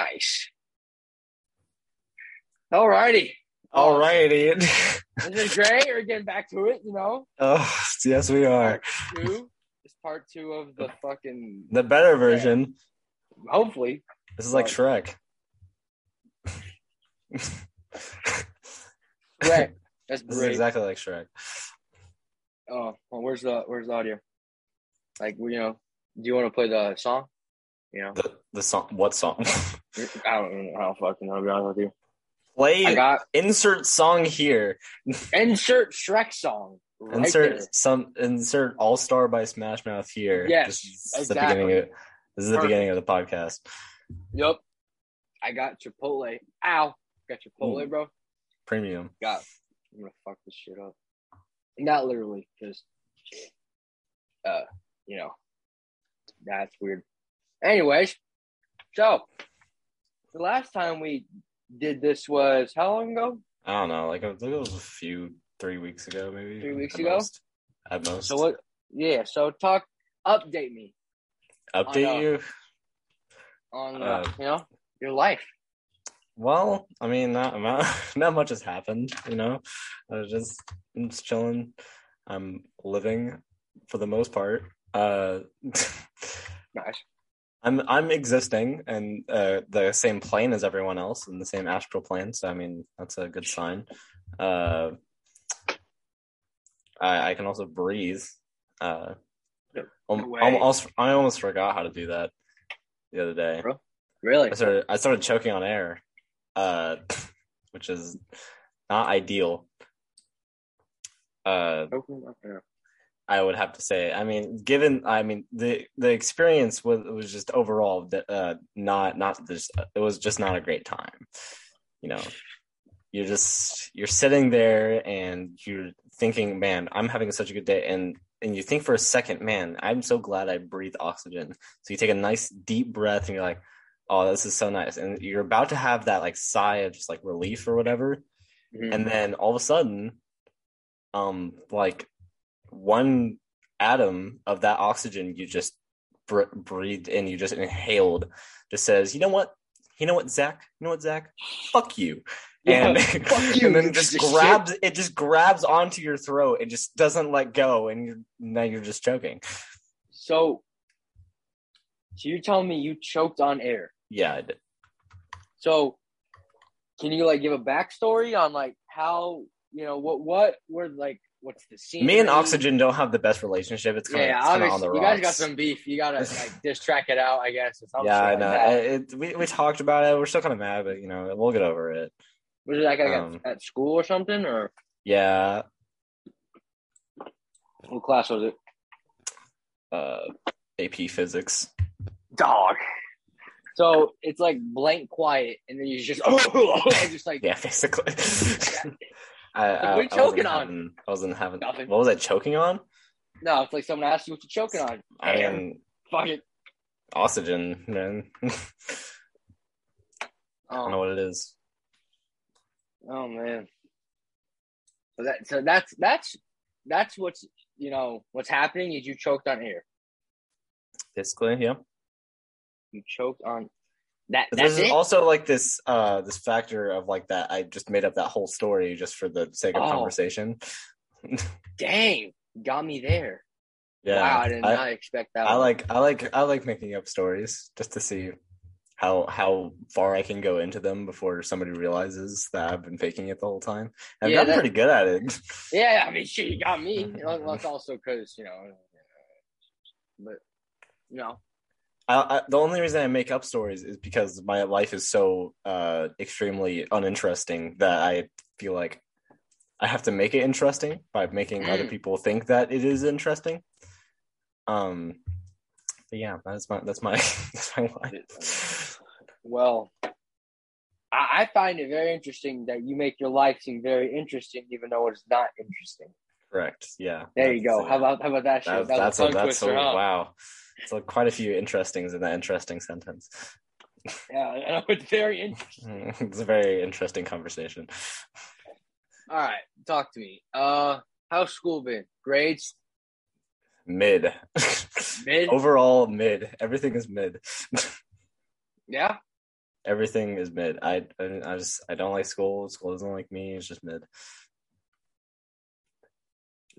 Nice. All Alrighty. Alrighty. This is great. We're getting back to it, you know. oh, yes, we are. Part two. It's part two of the fucking The better version. hopefully. This is like Shrek. Great. That's This great. exactly like Shrek. Oh, well, where's the where's the audio? Like, you know, do you want to play the song? You know, The the song. What song? I don't know how fucking know, to be honest with you. Play. I got insert song here. insert Shrek song. Right insert there. some. Insert All Star by Smash Mouth here. Yes, This is the exactly. beginning. Of, this is the Perfect. beginning of the podcast. Yep. I got Chipotle. Ow. Got Chipotle, Ooh. bro. Premium. God, I'm gonna fuck this shit up. Not literally, because, uh, you know, that's weird. Anyways, so the last time we did this was how long ago? I don't know. Like I think it was a few, three weeks ago, maybe. Three weeks at ago? most. At most. So what? Yeah. So talk, update me Update I know. you. on uh, Uh, you know your life. Well, I mean, not not, not much has happened. You know, I was just I'm just chilling. I'm living for the most part. Uh, Nice. I'm I'm existing in uh, the same plane as everyone else in the same astral plane. So I mean, that's a good sign. Uh, I I can also breathe. Uh, No way. almost I almost forgot how to do that the other day. Really? I started I started choking on air, uh, which is not ideal. Uh, I would have to say. I mean, given I mean the the experience was was just overall uh, not not this. It was just not a great time. You know, you're just you're sitting there and you're thinking, man, I'm having such a good day, and and you think for a second, man, I'm so glad I breathe oxygen. So you take a nice deep breath and you're like, oh, this is so nice, and you're about to have that like sigh of just like relief or whatever, Mhm. and then all of a sudden, um, like one atom of that oxygen you just br- breathed in, you just inhaled, just says, you know what, you know what, Zach, you know what, Zach, fuck you, Yeah, and, fuck you, and then just grabs it, just grabs onto your throat and just doesn't let go, and you're now you're just choking. So, so you're telling me you choked on air? Yeah, I did. So, can you like give a backstory on like how you know what what were like what's the scene? Me and Oxygen don't have the best relationship. It's kind of, Yeah, it's kind of on obviously the you rocks. guys got some beef. You gotta like just track it out, I guess. Yeah, I know. that. It, we we talked about it. We're still kind of mad, but you know, we'll get over it. Was it like, like at- um, at, school or something, or Yeah. what class was it? Uh, AP Physics. Dog. So it's like blank quiet, and then you just oh, just like Yeah, basically. I, I, what are you I choking on? having- I wasn't having. Nothing. What was I choking on? no, it's like someone asked you what you're choking on. I mean, Fuck it. oxygen, man. I don't know Oh, what it is. oh man. So that so that's that's that's what's you know what's happening is you choked on air. Basically, yeah. You choked on that. That's there's it. also like this uh this factor of like that I just made up that whole story just for the sake of Oh. conversation. Dang, got me there. Yeah. wow, I did I- not expect that. I one. like I like I like making up stories just to see how how far I can go into them before somebody realizes that I've been faking it the whole time. I've Yeah, gotten that- pretty good at it. Yeah, I mean, she got me. You know, well, it's also because you know, but you know, I, I, the only reason I make up stories is because my life is so uh, extremely uninteresting that I feel like I have to make it interesting by making other Mm. people think that it is interesting. Um, but yeah, that's my that's my that's my life. well, I, I find it very interesting that you make your life seem very interesting, even though it's not interesting. Correct. Yeah. There you go. uh, How about how about that shit? That, That that's a that's a, wow. So quite a few interestings in that interesting sentence. Yeah, it's very interesting. it's a very interesting conversation. All right, talk to me. Uh, how's school been? Grades? Mid. Mid? Overall mid. Everything is mid. Yeah. Everything is mid. I, I I just I don't like school. School doesn't like me. It's just mid.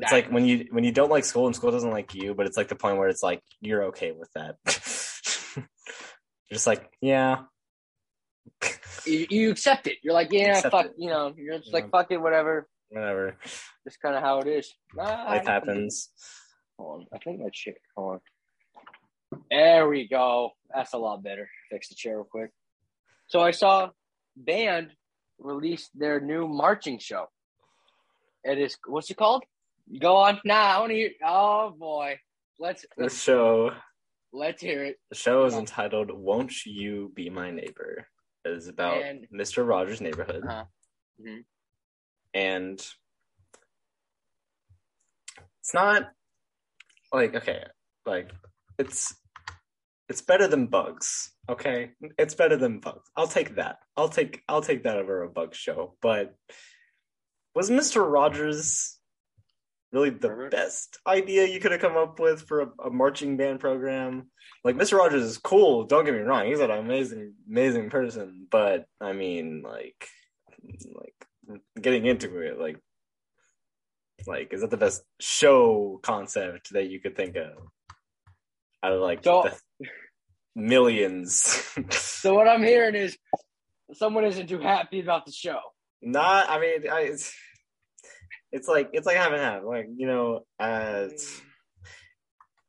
It's like when you when you don't like school and school doesn't like you, but it's like the point where it's like you're okay with that. You're just like, yeah, you, you accept it. You're like, yeah, Accept fuck, it. you know, you're just Yeah. like, fuck it, whatever. whatever. Just kind of how it is. Nah, Life happens. Hold on. I think that shit. Hold on. There we go. That's a lot better. Fix the chair real quick. So I saw band released their new marching show. It is what's it called? Go on. Nah, I want to hear. Oh boy, let's The show let's hear it. the show is entitled "Won't You Be My Neighbor." It is about And- Mister Rogers' neighborhood, Uh-huh. Mhm. and it's not like okay, like it's it's better than bugs. Okay, it's better than bugs. I'll take that. I'll take I'll take that over a bug show. But was Mister Rogers really the best idea you could have come up with for a, a marching band program? Like Mister Rogers is cool. Don't get me wrong. He's an amazing amazing person. But I mean, like like getting into it, like like is that the best show concept that you could think of out of like So- millions So what I'm hearing is someone isn't too happy about the show. not i mean I, it's, it's like it's like having half like you know uh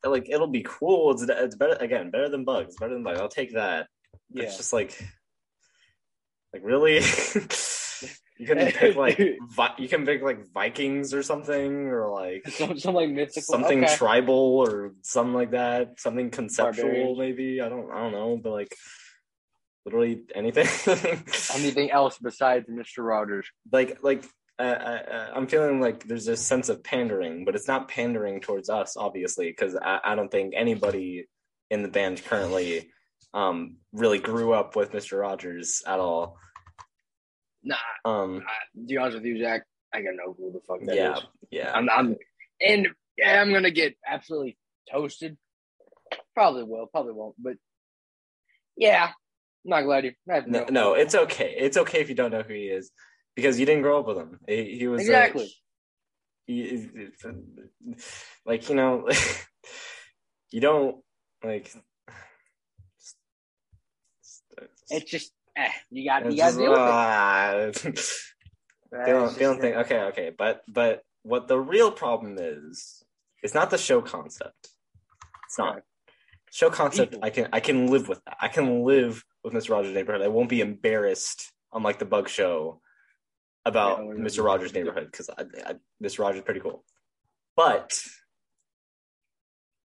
like it'll be cool it's, it's better again better than bugs better than bugs i'll take that Yeah. it's just like like really you can pick like vi- you can pick like vikings or something or like Some, some like mythical something okay. tribal or something like that something conceptual Barbarians. maybe i don't i don't know but like literally anything anything else besides Mr. Rogers. like like uh, uh, i'm feeling like there's a sense of pandering but it's not pandering towards us obviously because I, I don't think anybody in the band currently um really grew up with mr rogers at all Nah, um to be honest with you, Zach, I got no clue who the fuck that is. yeah yeah I'm, I'm, and yeah, I'm gonna get absolutely toasted. Probably will, probably won't, but yeah, I'm not glad you. I have no, no it's okay it's okay if you don't know who he is because you didn't grow up with him he, he was Exactly. he, like you know you don't like It's just, eh, you got, you got to deal with it. feeling, feeling thing. Okay, okay, but but what the real problem is, it's not the show concept. It's not Right. show concept. People. I can I can live with that. I can live with Mr. Rogers' Neighborhood. I won't be embarrassed unlike the Bug Show about Yeah, Mr. Rogers' Neighborhood because I, I, Mr. Rogers is pretty cool. But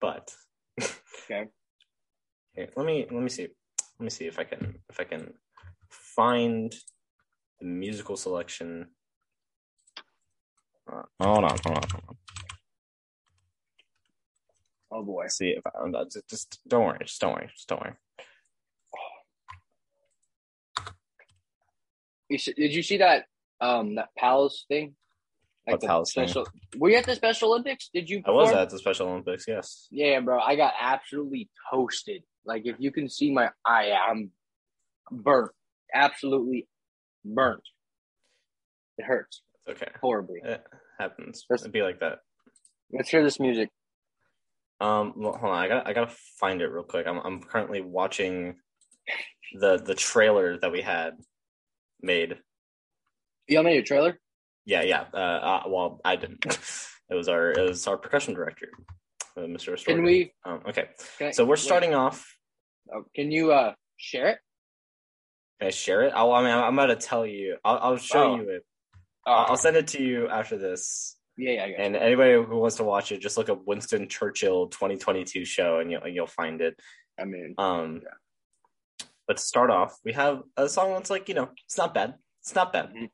but Okay. Okay, let me let me see. Let me see if I can if I can find the musical selection. Uh, hold on, hold on, hold on. Oh boy. Let's see if I, I'm not- just, just don't worry, just don't worry, just don't worry. You, s- did you see that, um, that Palace thing? What the Palace thing? special, Were you at the Special Olympics? Did you? I was at the Special Olympics, yes. Yeah, bro. I got absolutely toasted. Like if you can see my eye, I'm burnt. Absolutely burnt. It hurts It's okay. horribly. It happens. It'd be like that. Let's hear this music. Um, well, hold on. I got I gotta find it real quick. I'm I'm currently watching the the trailer that we had made. You made a trailer? Yeah, yeah. Uh, uh well, I didn't. It was our it was our percussion director, uh, Mr. Astorga. Can we? Um, okay, Can I- so we're wait. starting off. Oh, can you uh share it? Can I share it? I'll, I mean, I'm about to tell you. I'll, I'll show Oh. you it. Oh, I'll, send it to you after this. yeah, yeah, And anybody who wants to watch it, just look up Winston Churchill 2022 show, and you'll you'll find it. I mean, Um, but to start off, we have a song that's like you know, it's not bad. It's not bad. Mhm.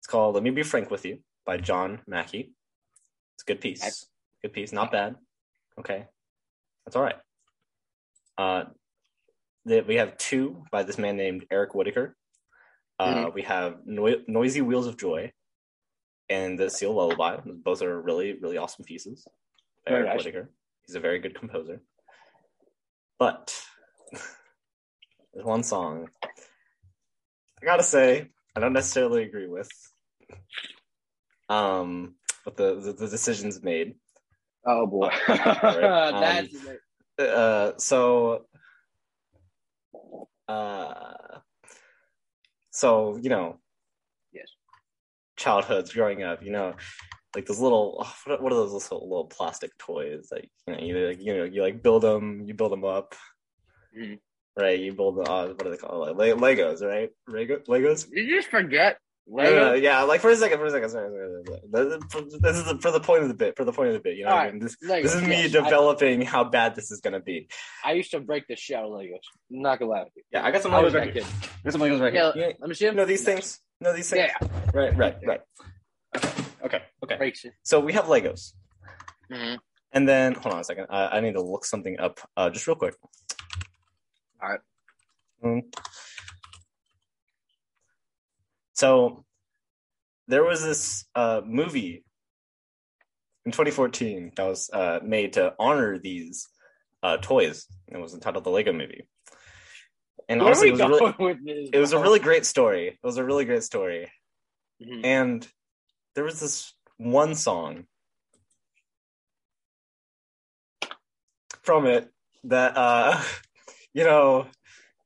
It's called "Let Me Be Frank with You" by John Mackey. It's a good piece. Nice. Good piece. Not bad. Okay, that's all right. Uh, the, we have two by this man named Eric Whitacre. Uh, We have Noi- "Noisy Wheels of Joy" and "The Seal Lullaby." Both are really, really awesome pieces. by Eric nice. Whitacre. He's a very good composer. But there's one song I gotta say, I don't necessarily agree with um what the the, the decisions made. Oh boy, Um, that's Uh, so, uh, so you know, yes. childhoods growing up, you know, like those little what, what are those little, little plastic toys? Like you know, you like you know you like build them, you build them up, Mhm. Right? You build them. Uh, what do they call it? Like, Legos, right? Lego, Legos. Did you just forget? No, no, no, yeah, like for a second, for a second. Sorry, sorry, sorry. This is the, for the point of the bit. For the point of the bit, you know, what I mean? this Legos, this is me yes. I- developing how bad this is gonna be. I, used to break the shit out of Legos. I'm not gonna lie with you. Yeah, I got some I Legos right here. kid. Got some Legos right Yeah, here. let me see You them. know these things? Know these things? Yeah, Right, right, right. Okay, okay, okay. breaks it. So we have Legos. Mm-hmm. And then, hold on a second. I, I need to look something up uh, just real quick. All right. Mm. So there was this uh, movie in 2014 that was uh, made to honor these uh, toys. It was entitled The Lego Movie. And Where honestly, it was, a really, going with this? it was a really great story. It was a really great story. Mhm. And there was this one song from it that uh you know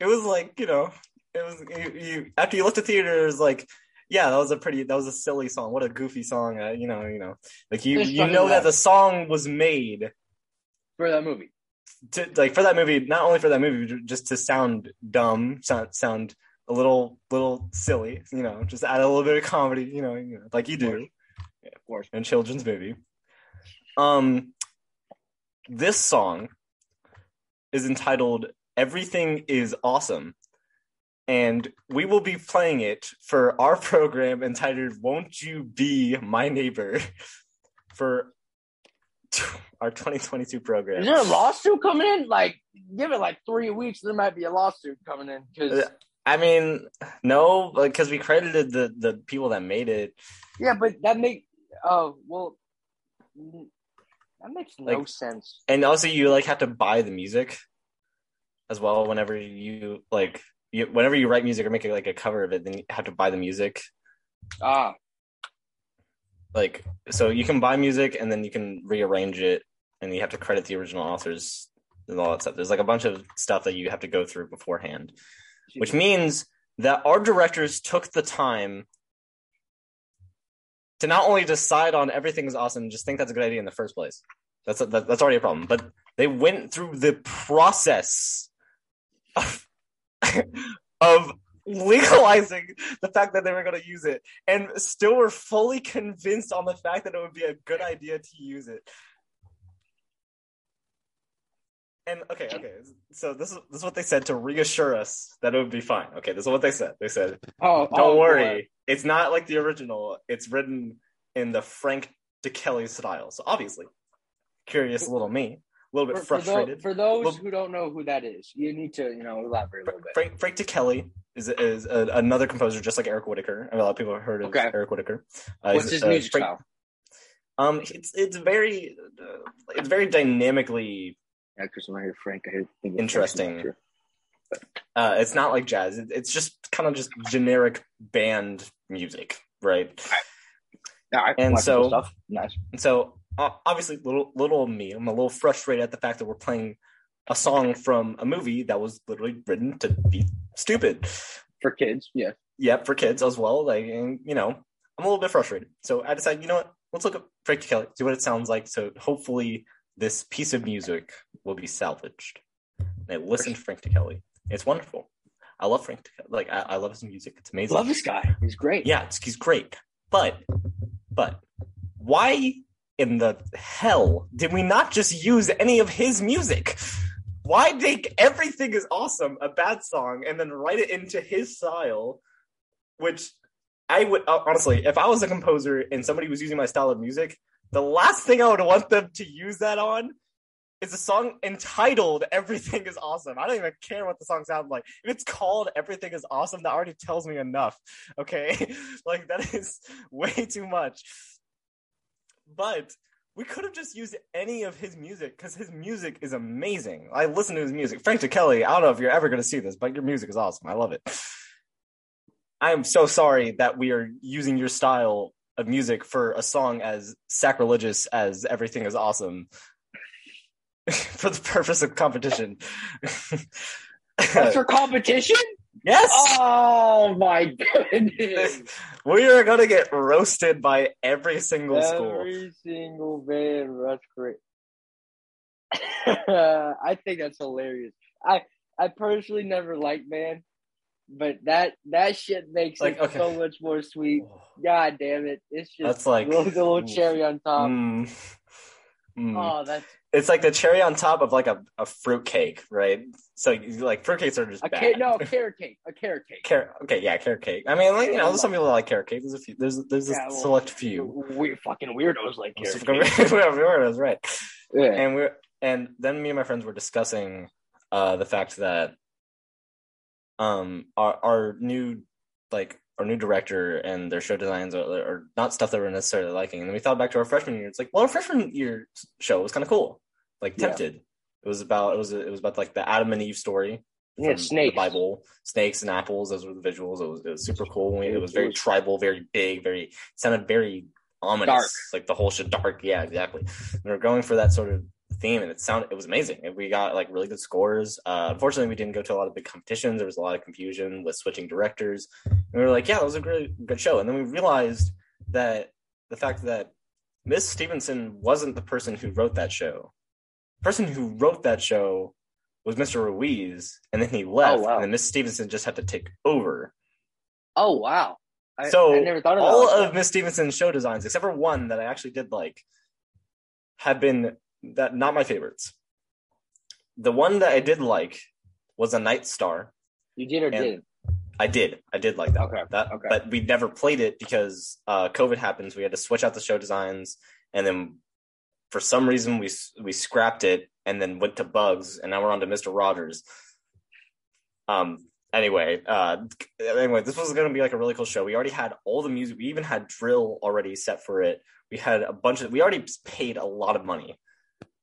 it was like you know it was you, you after you left the theater it was like yeah that was a pretty that was a silly song what a goofy song uh, you know you know like you you know that laugh. the song was made for that movie. to like for that movie not only for that movie just to sound dumb sound sound a little little silly you know just add a little bit of comedy you know, you know like you Of do course. Of course. in children's movie. Um, this song is entitled "Everything Is Awesome," and we will be playing it for our program entitled "Won't You Be My Neighbor" for our 2022 program. Is there a lawsuit coming in? Like, give it like three weeks. There might be a lawsuit coming in because Uh, I mean, no, because we credited the the people that made it. yeah, but that make oh well, mm, that makes no Like- sense. and also you like have to buy the music as well whenever you like you whenever you write music or make a, like a cover of it then you have to buy the music Ah, like so you can buy music and then you can rearrange it and you have to credit the original authors and all that stuff there's like a bunch of stuff that you have to go through beforehand which means that our directors took the time to not only decide on everything is awesome, just think that's a good idea in the first place. That's that, that's already a problem. But they went through the process of, of legalizing the fact that they were going to use it, and still were fully convinced on the fact that it would be a good idea to use it. And okay, okay. So this is this is what they said to reassure us that it would be fine. Okay, this is what they said. They said, oh, oh "Don't oh, worry, boy. it's not like the original. It's written in the Frank Ticheli style." So obviously, curious little me, a little bit For, for, frustrated. for those Well- who don't know who that is, you need to you know elaborate a little bit. Frank Frank Ticheli is is a, another composer just like Eric Whitacre. I mean, a lot of people have heard of Okay. Eric Whitacre. Uh, What's his uh, music Frank- style? Um, it's it's very uh, it's very dynamically Yeah, because when I hear Frank, I hear Interesting. Uh it's not like jazz it, it's just kind of just generic band music right All right, And so- stuff. nice. and so uh, obviously little little me. I'm a little frustrated at the fact that we're playing a song from a movie that was literally written to be stupid. For kids. Yeah, yep for kids as well like and you know i'm a little bit frustrated. So i decided you know what? Let's look at frank kelly see what it sounds like. So hopefully this piece of music will be salvaged. And i listened to frank kelly it's wonderful. I love frank kelly like I, I love his music. It's amazing. Love this guy. He's great. yeah, he's great. But, but, why in the hell did we not just use any of his music? Why make everything is awesome a bad song and then write it into his style? Which I would uh, honestly, if I was a composer and somebody was using my style of music, the last thing I would want them to use that on is a song entitled Everything is Awesome. I don't even care what the song sounds like. If it's called Everything is Awesome, that already tells me enough. Okay? like that is way too much. But we could have just used any of his music because his music is amazing. I listen to his music. Frank Ticheli, I don't know if you're ever going to see this, but your music is awesome. I love it. I'm so sorry that we are using your style of music for a song as sacrilegious as everything is awesome for the purpose of competition. That's for competition? Yes. Oh my goodness. we are going to get roasted by every single school. Every single band. That's great. I think that's hilarious. I I personally never liked band, but that that shit makes Like, it okay. so much more sweet. God damn it! It's just That's like the little cherry on top. Mm. Mm. Oh, that's It's like the cherry on top of like a, a fruit cake, right? So like fruit cakes are just a bad. car- no a carrot cake. A carrot cake. Carrot, okay, yeah, carrot cake. I mean, like you know, there's some people that like carrot cake. There's a few. There's there's a well, select few. Weird fucking weirdos like carrot cake. is, right? Yeah. And we're and then me and my friends were discussing uh the fact that um our our new like our new director and their show designs are, are not stuff that we're necessarily liking. And then we thought back to our freshman year. It's like, well, our freshman year show was kind of cool. Like Yeah. tempted. It was about it was it was about like the Adam and Eve story. Yeah, snakes. The Bible, snakes and apples. Those were the visuals. It was, it was super cool. It was very tribal, very big, very sounded very ominous. Dark. Like the whole shit dark. Yeah, exactly. We were going for that sort of theme, and it sounded it was amazing. And we got like really good scores. Uh, unfortunately, we didn't go to a lot of big competitions. There was a lot of confusion with switching directors. And we were like, yeah, that was a really good show. And then we realized that the fact that Miss Stevenson wasn't the person who wrote that show. The person who wrote that show was Mr. Ruiz, and then he left, wow. and then Miss Stevenson just had to take over. Oh wow. I, So I never thought of all like of Miss Stevenson's show designs, except for one that I actually did like, have been that not my favorites. The one that I did like was a Night Star. You did or didn't? I did, I did like that. Okay, one. That, okay. but we never played it because uh, COVID happens. We had to switch out the show designs, and then for some reason we we scrapped it, and then went to Bugs, and now we're on to Mister Rogers. Um. Anyway, uh, anyway, this was going to be like a really cool show. We already had all the music. We even had drill already set for it. We had a bunch of. We already paid a lot of money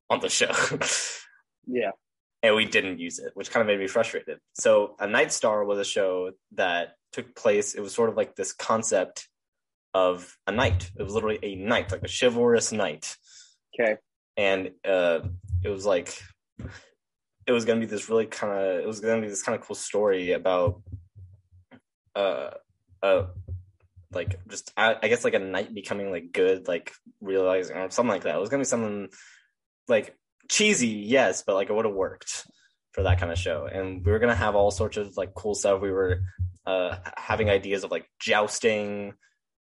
on the show. Yeah. and we didn't use it, which kind of made me frustrated. So, A Night Star was a show that took place. It was sort of like this concept of a knight. It was literally a knight, like a chivalrous knight, Okay. and uh, it was like it was to be this really kind of it was to be this kind of cool story about uh uh like just I, I guess like a knight becoming like good like realizing or something like that. It was gonna be something like cheesy yes but like it would have worked for that kind of show. And we were gonna have all sorts of like cool stuff. We were uh having ideas of like jousting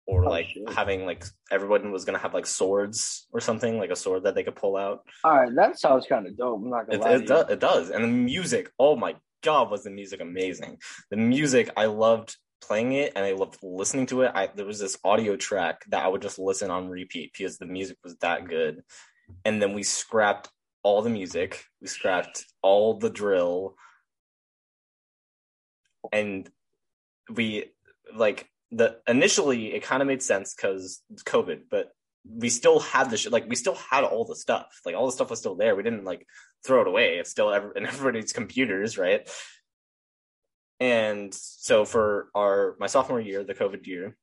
or Oh, like shit. having like everyone was gonna have like swords or something like a sword that they could pull out All right, that sounds kind of dope. I'm not gonna it, lie. it, do, it does. And the music, oh my god, was the music amazing. The music, I loved playing it and I loved listening to it. I there was this audio track that I would just listen on repeat because the music was that good. And then we scrapped all the music, we scrapped all the drill, and we like the initially it kind of made sense because COVID, but we still had the sh- like we still had all the stuff. Like all the stuff was still there. We didn't like throw it away. It's still ever in everybody's computers right? And so for our my sophomore year the covid year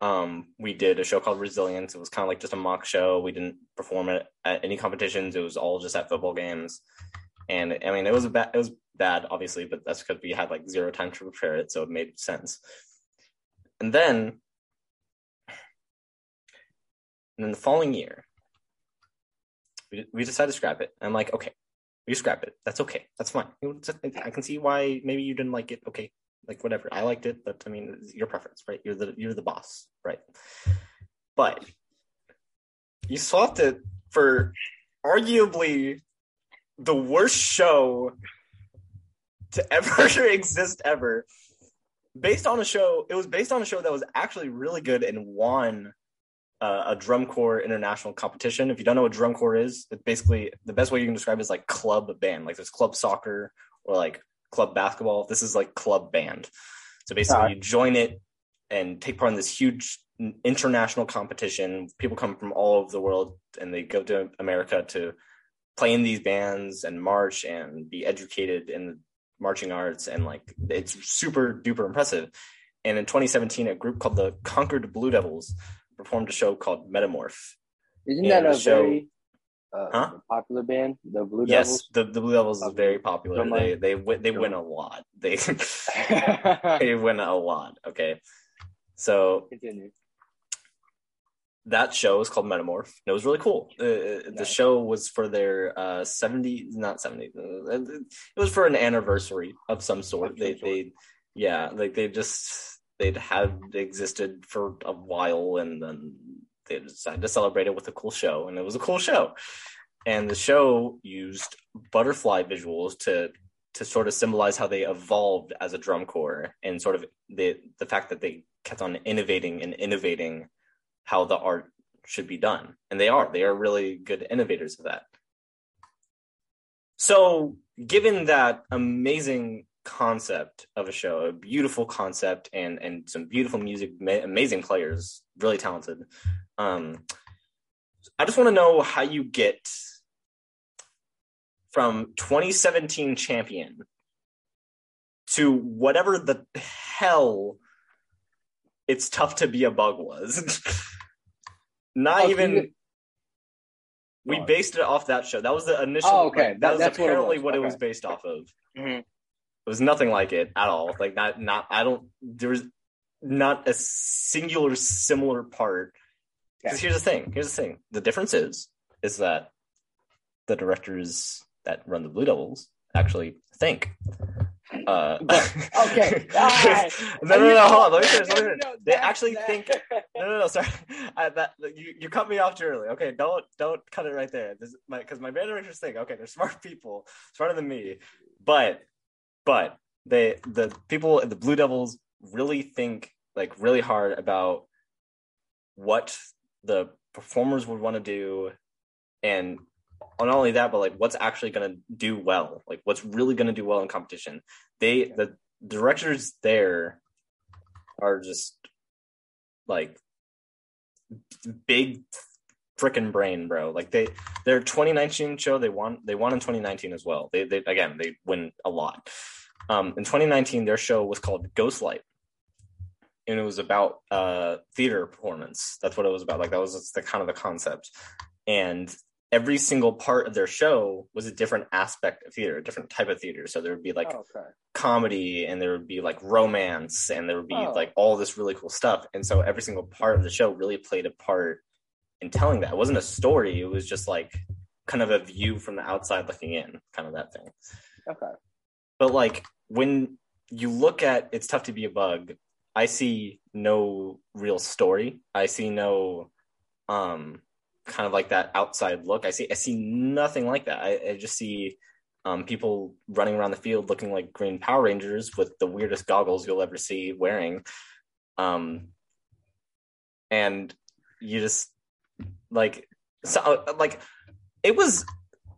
um we did a show called resilience. It was kind of like just a mock show. We didn't perform it at any competitions. It was all just at football games. And i mean it was a bad it was bad obviously but that's because we had like zero time to prepare it so it made sense and then and then the following year, we, we decided to scrap it. I'm like, okay, you scrap it. That's okay. That's fine. I can see why maybe you didn't like it. Okay, like whatever. I liked it, but I mean, your preference, right? You're the you're the boss, right? But you swapped it for arguably the worst show to ever exist ever. Based on a show, it was based on a show that was actually really good and won uh, a drum corps international competition. If you don't know what drum corps is, it's basically the best way you can describe it is like club band. Like there's club soccer or like club basketball. This is like club band. So basically, you join it and take part in this huge international competition. People come from all over the world and they go to America to play in these bands and march and be educated in the marching arts and like it's super duper impressive and in 2017, a group called the Concord Blue Devils performed a show called Metamorph. Isn't Yeah, that a show- very uh, Huh? popular band, the Blue yes, Devils? the, the Blue Devils is very popular. They they win they win a lot. They they win a lot. Okay, so that show is called Metamorph. and It was really cool. Uh, The show was for their uh, 70, not 70. uh, It was for an anniversary of some sort. Of They sort. they yeah, like they just they'd had existed for a while and then they decided to celebrate it with a cool show and it was a cool show. And the show used butterfly visuals to to sort of symbolize how they evolved as a drum corps and sort of the the fact that they kept on innovating and innovating how the art should be done. And they are. They are really good innovators of that. So, given that amazing concept of a show, a beautiful concept and and some beautiful music, ma- amazing players, really talented. Um I just want to know how you get from 2017 champion to whatever the hell it's tough to be a bug was. Not Oh, even you- we Go based it off that show. That was the initial. Oh, okay. like, that, That- was that's what it apparently was. what it was based off of. Mhm. It was nothing like it at all. Like not not. I don't. There was not a singular similar part. Because Okay. here's the thing. Here's the thing. The difference is is that the directors that run the Blue Devils actually think. Uh, But- okay. Ah, no, no, no, hold on. Let me finish. Let me finish. no, They actually that- think no, no, no. Sorry, I, that you you cut me off too early. Okay, don't don't cut it right there. This my because my band directors think okay, they're smart people, smarter than me, but but they the people the Blue Devils really think like really hard about what the performers would want to do, and not only that, but like what's actually going to do well, like what's really going to do well in competition. They the directors there are just like big freaking brain, bro. Like they their 2019 show they won they won in 2019 as well. They they again they win a lot. Um, in 2019, their show was called Ghostlight, and it was about uh theater performance. That's what it was about. Like that was the kind of the concept, and every single part of their show was a different aspect of theater, a different type of theater. So there would be like Oh, okay. comedy and there would be like romance and there would be Oh. like all this really cool stuff and so every single part of the show really played a part in telling that it wasn't a story it was just like kind of a view from the outside looking in kind of that thing Okay. but like when you look at it's tough to be a bug i see no real story i see no um kind of like that outside look. I see i see nothing like that. I, I just see um, people running around the field looking like green power rangers with the weirdest goggles you'll ever see wearing. Um and you just like so like it was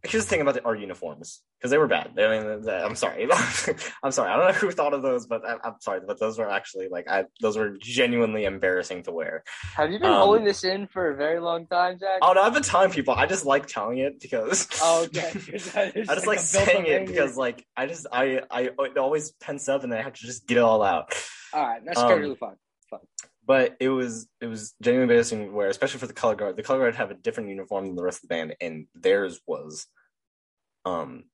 here's the thing about the, our uniforms because they were bad. I mean, I'm sorry. I'm sorry. I don't know who thought of those, but I, I'm sorry. But those were actually like I those were genuinely embarrassing to wear. Have you been Um, holding this in for a very long time, Zach? Oh no, I've been telling people. I just like telling it because. Oh, okay. I just like saying it because like I just I I it always pens up and then I have to just get it all out. All right, that's um, totally fine. But it was it was genuinely embarrassing to wear, especially for the color guard. The color guard have a different uniform than the rest of the band, and theirs was, um,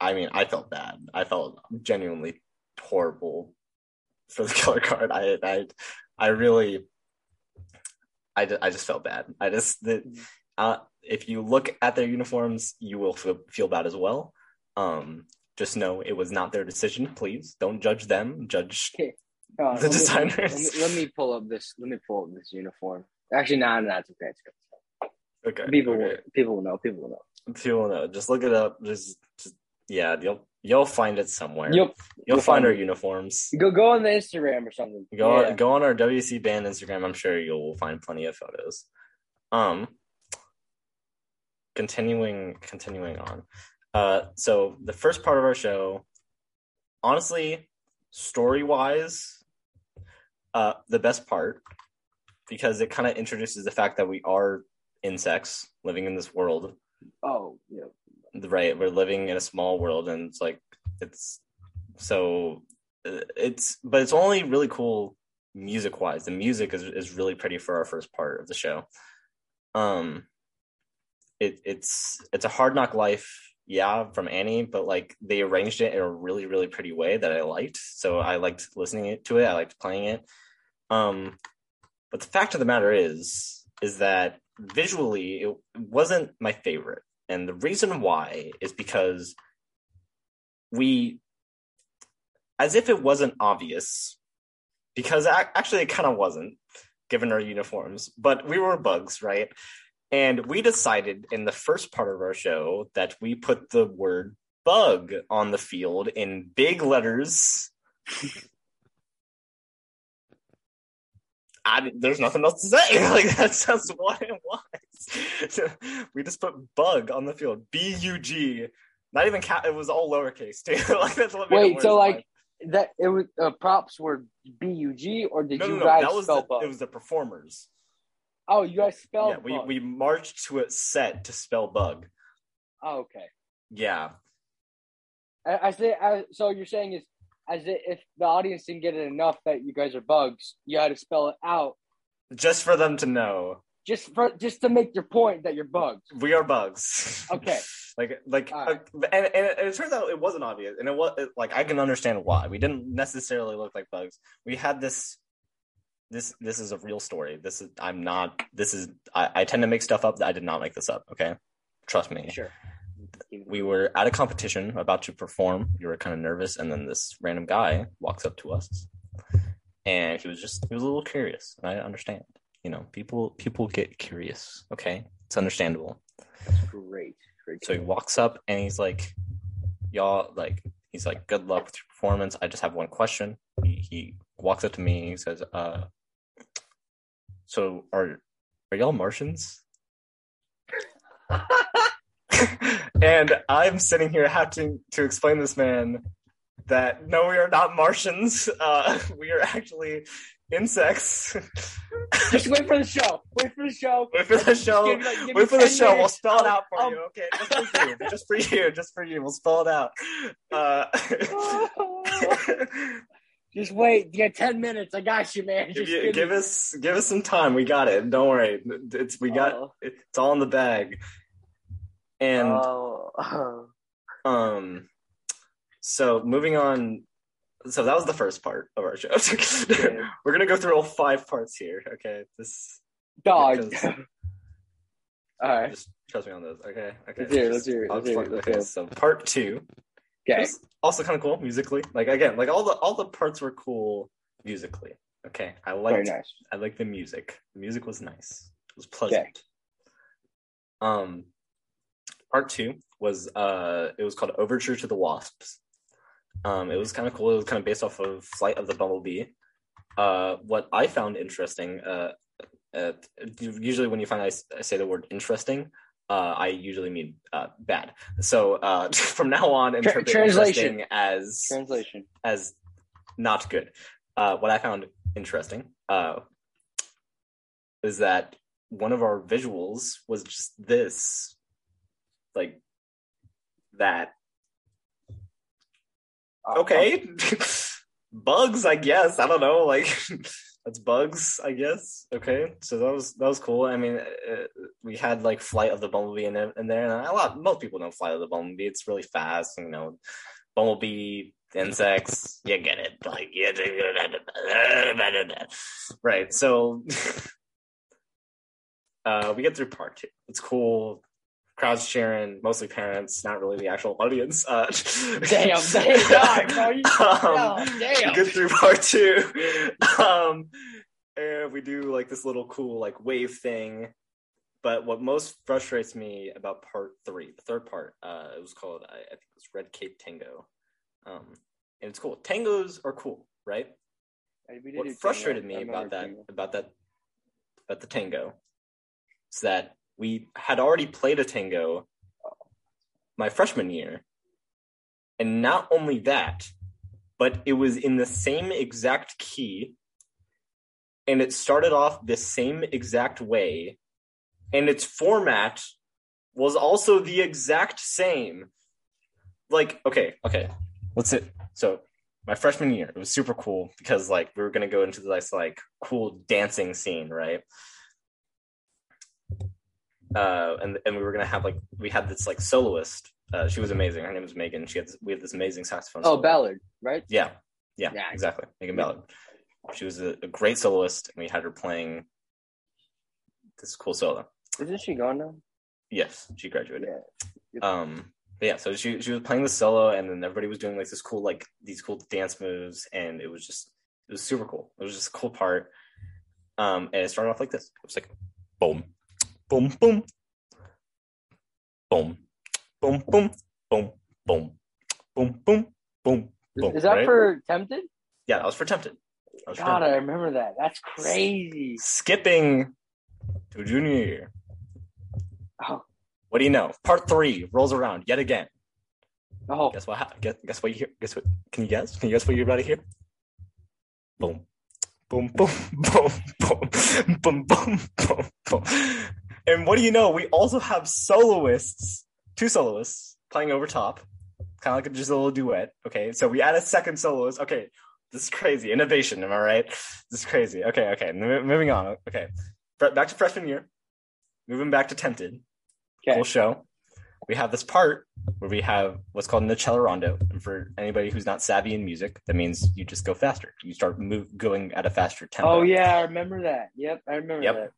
I mean, I felt bad. I felt genuinely horrible for the color guard. I I I really, I, I just felt bad. I just the, uh, if you look at their uniforms, you will feel, feel bad as well. Um, just know it was not their decision. Please don't judge them. Judge Uh, the let me- designers. Let me, let me pull up this. Let me pull up this uniform. Actually, no, no, it's okay. It's okay. Okay. People, okay. will, people will know. People will know. People will know. Just look it up. Just yeah, you'll you'll find it somewhere. Yep. You'll, you'll find find our uniforms. Go, go on the Instagram or something. Go Yeah. go on our WC band Instagram. I'm sure you'll find plenty of photos. Um, continuing continuing on. Uh, so the first part of our show, honestly, story wise, uh, the best part because it kind of introduces the fact that we are insects living in this world Oh, yeah. Right we're living in a small world and it's like it's so it's but it's only really cool music wise. The music is is really pretty for our first part of the show. Um, it it's it's a hard knock life, yeah, from Annie, but like they arranged it in a really really pretty way that I liked. So I liked listening to it. I liked playing it. Um, but the fact of the matter is, is that visually it wasn't my favorite, and the reason why is because we, as if it wasn't obvious, because actually it kind of wasn't, given our uniforms, but we were bugs, right? And we decided in the first part of our show that we put the word bug on the field in big letters. I, there's nothing else to say. Like that's just what it was. we just put bug on the field. B U G. Not even cat. It was all lowercase too. like that's what. Wait, so like that it was uh, props were B U G or did no, you no, no, guys that was spell the, bug? It was the performers. Oh, you guys spelled. Yeah, we bug. we marched to a set to spell bug. Oh, okay. Yeah. I, I say. I, so you're saying is as if the audience didn't get it enough that you guys are bugs, you had to spell it out just for them to know. Just for just to make your point that you're bugs. We are bugs. Okay. like like right. uh, and, and, and, it turns out it wasn't obvious, and it was it, like I can understand why we didn't necessarily look like bugs. We had this. This this is a real story. This is I'm not. This is I, I tend to make stuff up. I did not make this up. Okay, trust me. Sure we were at a competition about to perform. You were kind of nervous, and then this random guy walks up to us, and he was just he was a little curious. And I understand, you know, people people get curious. Okay, it's understandable. That's great. great. So he walks up and he's like, "Y'all like." He's like, "Good luck with your performance. I just have one question." He, he walks up to me and he says, "Uh, so are are y'all Martians?" and I'm sitting here having to explain this man that no, we are not Martians. Uh, we are actually insects. Just wait for the show. Wait for the show. Wait for the show. Give, like, give wait for the show. Minutes. We'll spell it out for um, you. Okay, just for you. Just for you. Just for you. We'll spell it out. Uh, just wait. You got ten minutes. I got you, man. Give, you, give us give us some time. We got it. Don't worry. It's we got. Oh. It's all in the bag. And oh. um so moving on so that was the first part of our show. We're gonna go through all five parts here. Okay. This dog. all right. Just trust me on those. Okay. Okay. Let's hear, let's hear, let's hear, let's okay, so part two. Okay. Also kind of cool musically. Like again, like all the all the parts were cool musically. Okay. I liked nice. I liked the music. The music was nice. It was pleasant. Okay. Um part two was uh it was called Overture to the Wasps. Um, it was kind of cool. It was kind of based off of Flight of the Bumblebee. Uh, what I found interesting, uh, uh, usually when you find I, I, say the word interesting, uh, I usually mean uh, bad. So uh, from now on, interpret translation as translation as not good. Uh, what I found interesting uh, is that one of our visuals was just this like that. Uh, okay, bugs. I guess I don't know. Like that's bugs. I guess. Okay, so that was that was cool. I mean, uh, we had like Flight of the Bumblebee in, in there, and a lot most people know Flight of the Bumblebee. It's really fast. You know, Bumblebee insects. You get it. Like yeah, right. So. Uh, we get through part two. It's cool crowds cheering, mostly parents, not really the actual audience. Uh, damn, damn, bro, you, um, damn. Get through part two. Um, and we do like this little cool like wave thing. But what most frustrates me about part three, the third part, uh, it was called I, I think it was Red Cape Tango, um, and it's cool. Tangos are cool, right? What frustrated tango. me about that about that about the tango is that we had already played a tango uh, my freshman year. And not only that, but it was in the same exact key and it started off the same exact way and its format was also the exact same like okay okay let's it so my freshman year. It was super cool because like we were gonna go into this like cool dancing scene, right? Uh, and and we were gonna have like we had this like soloist. Uh, she was amazing. Her name was Megan. She had this, we had this amazing saxophone. Oh, solo. Ballard, right? Yeah, yeah, Yeah. exactly. Megan Ballard. She was a, a great soloist, and we had her playing this cool solo. Isn't she gone now? Yes, she graduated. Yeah. Um, but yeah, so she she was playing the solo, and then everybody was doing like this cool like these cool dance moves, and it was just it was super cool. It was just a cool part. Um, and it started off like this. It was like boom, boom, boom, boom, boom, boom, boom, boom, boom, boom, boom. Is, boom, is that right? for Tempted? Yeah, that was for Tempted. That was for God, Tempted. I remember that. That's crazy. Skipping to junior year. Oh, What do you know? Part three rolls around yet again. oh, Guess what? Guess, guess what you hear? Guess what? Can you guess? Can you guess what you're about to hear? Boom, boom, boom, boom, boom, boom, boom, boom, boom. And what do you know? We also have soloists, two soloists playing over top, kind of like just a little duet. Okay, so we add a second soloist. Okay, this is crazy innovation. Am I right? This is crazy. Okay, okay. mo- Moving on. Okay, back to freshman year. Moving back to Tempted okay. cool show. We have this part where we have what's called an accelerando. And for anybody who's not savvy in music, that means you just go faster. You start move going at a faster tempo. Oh yeah, I remember that. Yep, I remember Yep. that.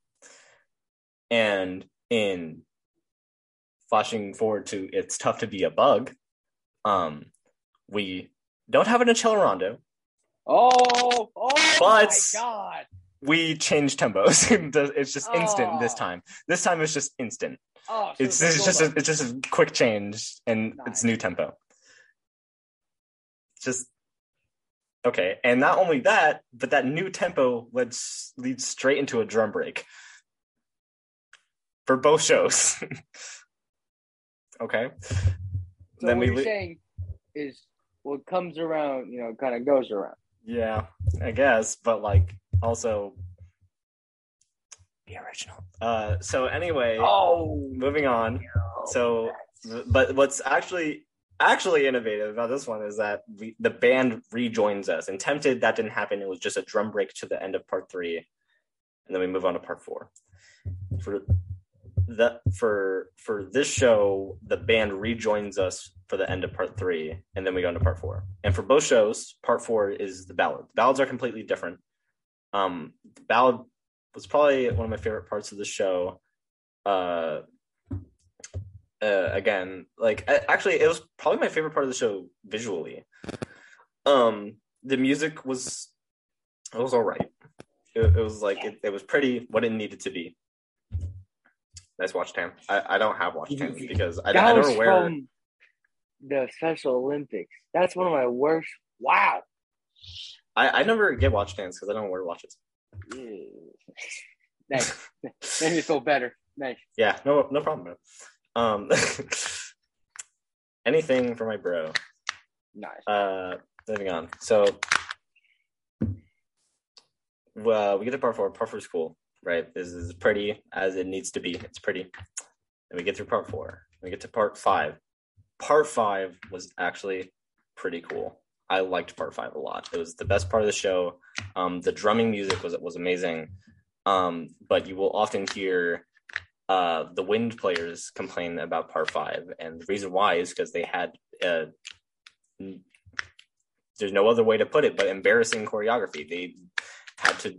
And in flashing forward to it's tough to be a bug, um, we don't have an accelerando. Oh, oh But- my god. We change tempos. it's just instant this Oh. time. This time it's just instant. Oh, so It's, it's just a, it's just a quick change and it's new tempo. Just okay, and not only that, but that new tempo leads leads straight into a drum break for both shows. okay, So then what we you're le- saying is what comes around, you know, kind of goes around. yeah, I guess, but like also be original. Uh, so anyway, Oh, moving on. So, but what's actually actually innovative about this one is that we, the band rejoins us. And Tempted, that didn't happen. It was just a drum break to the end of part three, and then we move on to part four. For the for for this show, the band rejoins us for the end of part three, and then we go into part four. And for both shows, part four is the ballad. The ballads are completely different. Um, the ballad was probably one of my favorite parts of the show. Uh, uh, again, like actually, it was probably my favorite part of the show visually. Um, the music was it was all right. It, it was like it, it was pretty, what it needed to be. Nice watch tan. I, I don't have watch tan because I, I don't where. from the Special Olympics. That's one of my worst. Wow. I, I never get watch tans because I don't wear watches. nice. Made me feel better. Nice. Yeah, no no problem. Um, anything for my bro. Nice. Uh, moving on. So, well, we get to part four. Part four is cool, right? This is pretty as it needs to be. It's pretty. And we get through part four. We get to part five. Part five was actually pretty cool. I liked part five a lot. It was the best part of the show. Um, the drumming music was was amazing. Um, but you will often hear uh, the wind players complain about part five, and the reason why is because they had uh, there's no other way to put it but embarrassing choreography. They had to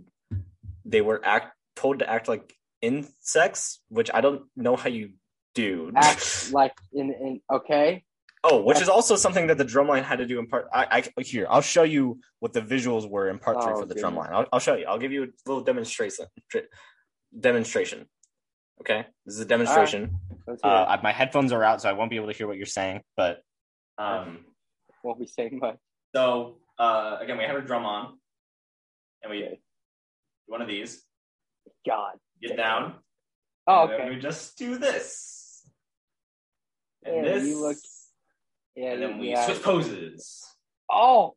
they were act told to act like insects, which I don't know how you do. Act like in in okay. oh, which is also something that the drumline had to do in part. I, I here I'll show you what the visuals were in part three Oh, for the drumline. I'll, I'll show you. I'll give you a little demonstration. tr- Demonstration. Okay, this is a demonstration. Let's Uh. My headphones are out, so I won't be able to hear what you're saying. But um, Won't be saying much. so uh, again, we have a drum on, and we one of these. God. Get down. Oh, okay. we just do this, and Yeah, this, you look- Yeah. and then we yeah. switch poses. Oh.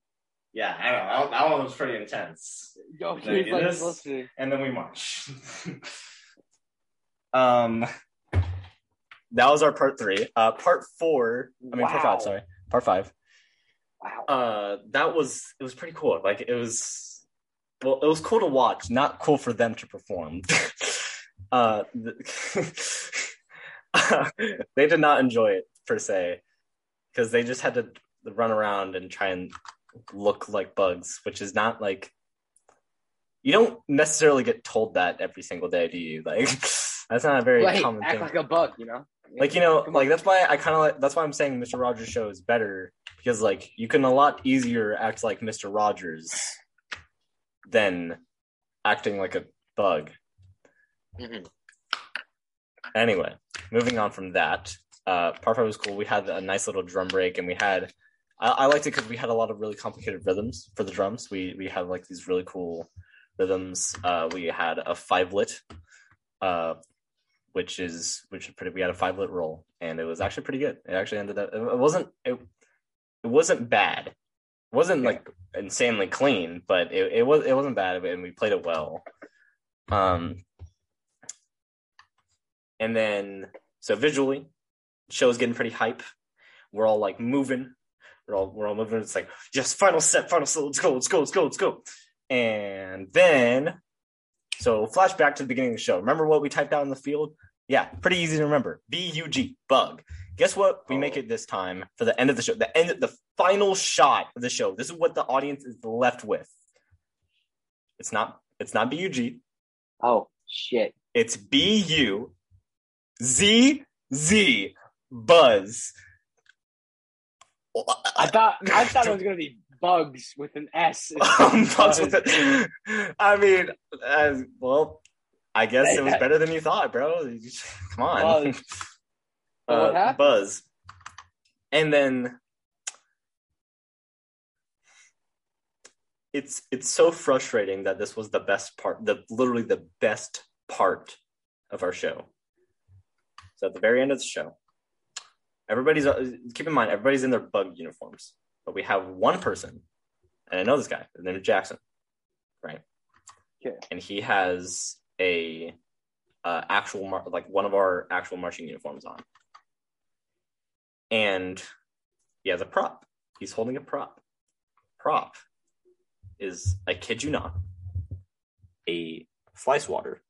Yeah, I don't know. That, one was pretty intense. Yo, he's like this. listening. and then we march. um, that was our part three. Uh, part four. I mean, part five. Sorry, part five. Wow. uh that was it was pretty cool like it was well it was cool to watch not cool for them to perform uh they did not enjoy it per se because they just had to run around and try and look like bugs which is not like you don't necessarily get told that every single day do you like that's not a very Wait, common act thing like a bug, you know? like you know Come like on. that's why i kind of like that's why i'm saying mr rogers show is better because like you can a lot easier act like mr rogers than acting like a bug Mhm. anyway moving on from that uh part five was cool. We had a nice little drum break and we had i, I liked it because we had a lot of really complicated rhythms for the drums. We we had like these really cool rhythms. Uh we had a five lit uh which is which is pretty we had a five lit roll and it was actually pretty good. It actually ended up it wasn't it, it wasn't bad wasn't like insanely clean but it, it was it wasn't bad and we played it well. Um and then so visually show's getting pretty hype. We're all like moving. We're all we're all moving. It's like yes final set final set let's go let's go let's go let's go. And then so flashback to the beginning of the show. Remember what we typed out in the field yeah pretty easy to remember b-u-g bug guess what we make Oh. it this time for the end of the show the end the final shot of the show this is what the audience is left with it's not it's not b-u-g Oh, shit. it's B U Z Z Buzz. I thought I thought it was gonna be bugs with an S. Buzz with it. I mean, as well, I guess it was better than you thought, bro. Come on, what uh? Buzz. And then it's it's so frustrating that this was the best part, the literally the best part of our show. So at the very end of the show, everybody's uh, keep in mind everybody's in their bug uniforms, but we have one person, and I know this guy. His name is Jackson, right? Okay. And he has a uh, actual mar- like one of our actual marching uniforms on, and he has a prop. He's holding a prop. Prop is I kid you not, a fly swatter,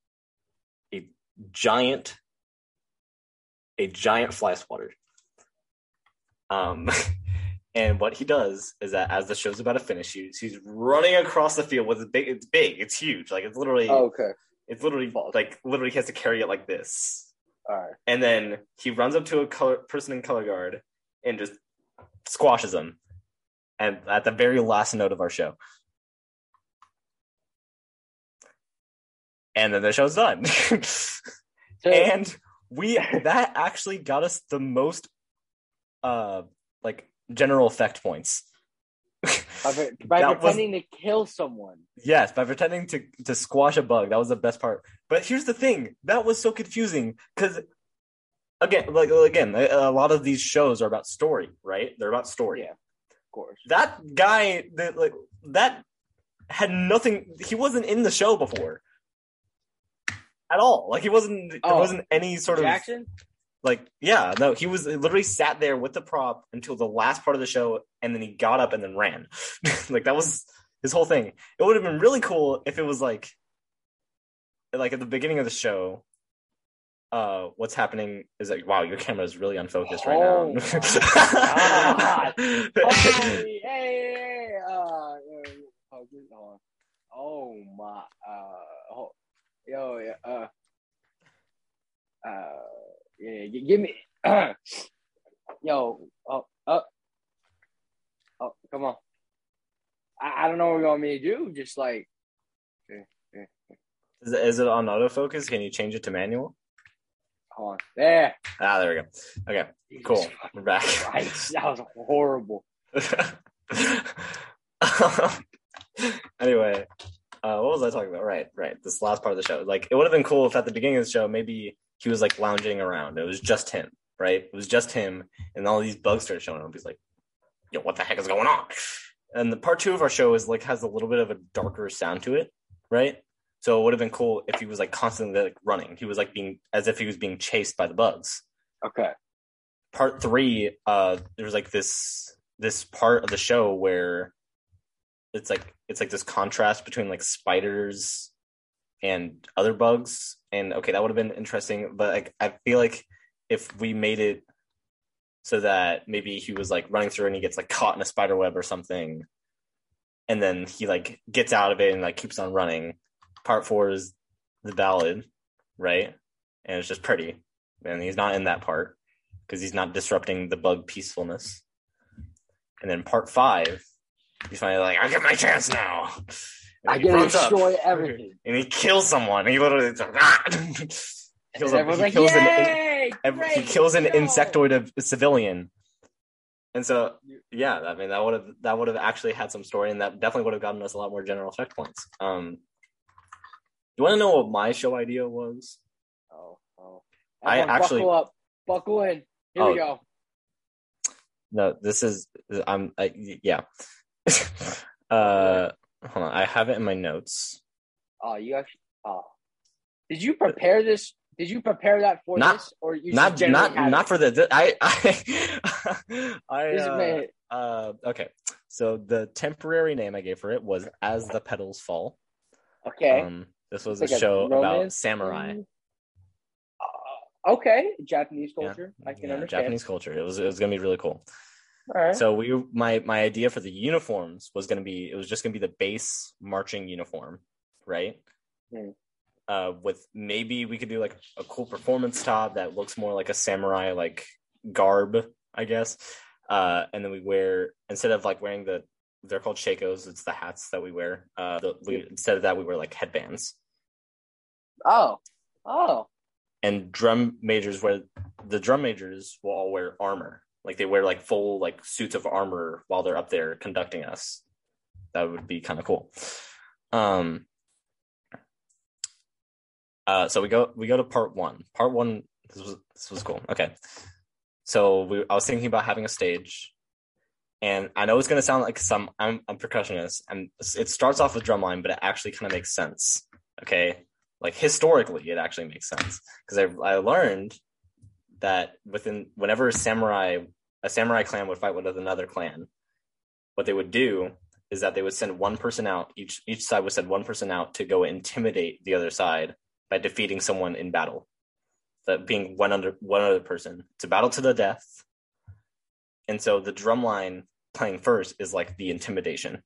a giant, a giant fly swatter. Um, and what he does is that as the show's about to finish, he's, he's running across the field with a big. It's big. It's huge. Like it's literally. Oh, okay. It's literally like literally he has to carry it like this, All right. and then he runs up to a color, person in color guard and just squashes him. And at the very last note of our show, and then the show's done. And we that actually got us the most, uh, like general effect points. By, by that was- pretending to kill someone. Yes, by pretending to to squash a bug, that was the best part. But here's the thing: that was so confusing because, again, like again, a, a lot of these shows are about story, right? They're about story. Yeah, of course. That guy, that like that, had nothing. He wasn't in the show before at all. Like he wasn't. There Oh, wasn't any sort of Jackson. Like yeah no he was he literally sat there with the prop until the last part of the show and then he got up and then ran. Like that was his whole thing. It would have been really cool if it was like like at the beginning of the show uh what's happening is like wow your camera is really unfocused right Oh now hey, hey, hey, uh, uh, oh. Oh my, uh, oh, yo, yeah, uh, uh, yeah, give me, yo, oh, uh, oh, come on. I, I don't know what you want me to do. Just like, is, it, is it on autofocus can you change it to manual hold on, there. ah there we go okay cool we're back Christ, that was horrible. anyway, uh, what was I talking about? Right, right. This last part of the show. Like, it would have been cool if at the beginning of the show, maybe he was like lounging around. It was just him, right? It was just him, and all these bugs started showing up. He's like, "Yo, what the heck is going on?" And the part two of our show is like has a little bit of a darker sound to it, right? So it would have been cool if he was like constantly like running. He was like being as if he was being chased by the bugs Okay. part three, uh, there was like this this part of the show where it's like it's like this contrast between like spiders and other bugs and okay that would have been interesting but like i feel like if we made it so that maybe he was like running through and he gets like caught in a spider web or something and then he like gets out of it and like keeps on running part four is the ballad right? And it's just pretty and he's not in that part because he's not disrupting the bug peacefulness. And then part five he's finally like i get my chance now I get to runs up destroy everything. and he kills someone he literally it's like, ah! kills, And a, everyone's he like, kills an he kills an insectoid civilian and so yeah i mean that would have that would have actually had some story and that definitely would have gotten us a lot more general effect points um you want to know what my show idea was Oh, oh. I Everyone actually- buckle up, buckle in. Here Oh. we go. no this is i'm I, yeah uh hold on i have it in my notes Oh, you actually. Oh, did you prepare this? Did you prepare that for Not- this, or you not not not it? for the i i i uh, uh okay so the temporary name i gave for it was as the petals fall okay. um this was a like a show about samurai? Uh, okay, Japanese Yeah. culture. I can Yeah, understand. Japanese culture. It was it was gonna be really cool. Right. So we my my idea for the uniforms was gonna be it was just gonna be the base marching uniform, right? Hmm. Uh, with maybe we could do like a cool performance top that looks more like a samurai like garb, I guess. Uh, and then we wear instead of like wearing the they're called shakos. It's the hats that we wear. Uh, the, we, instead of that we wear like headbands. oh, oh, and drum majors wear the drum majors will all wear armor like they wear like full like suits of armor while they're up there conducting us. That would be kind of cool. Um uh so we go we go to part one. Part one this was this was cool. Okay. So we i was thinking about having a stage and i know it's going to sound like some i'm a percussionist and it starts off with drumline but it actually kind of makes sense okay? Like historically it actually makes sense because I, I learned that within whenever samurai a samurai clan would fight with another clan. What they would do is that they would send one person out each each side would send one person out to go intimidate the other side by defeating someone in battle. That being one under one other person it's a battle to the death. And so the drum line playing first is like the intimidation.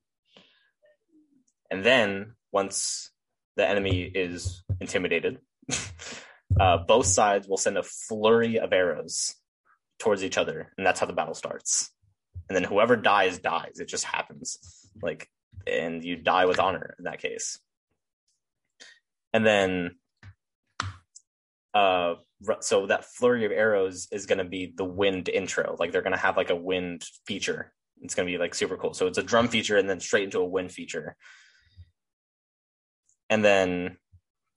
And then once the enemy is intimidated uh, both sides will send a flurry of arrows towards each other and that's how the battle starts. And then whoever dies dies. It just happens. Like and you die with honor in that case. And then uh so that flurry of arrows is going to be the wind intro. Like they're going to have like a wind feature. It's going to be like super cool. So it's a drum feature and then straight into a wind feature. And then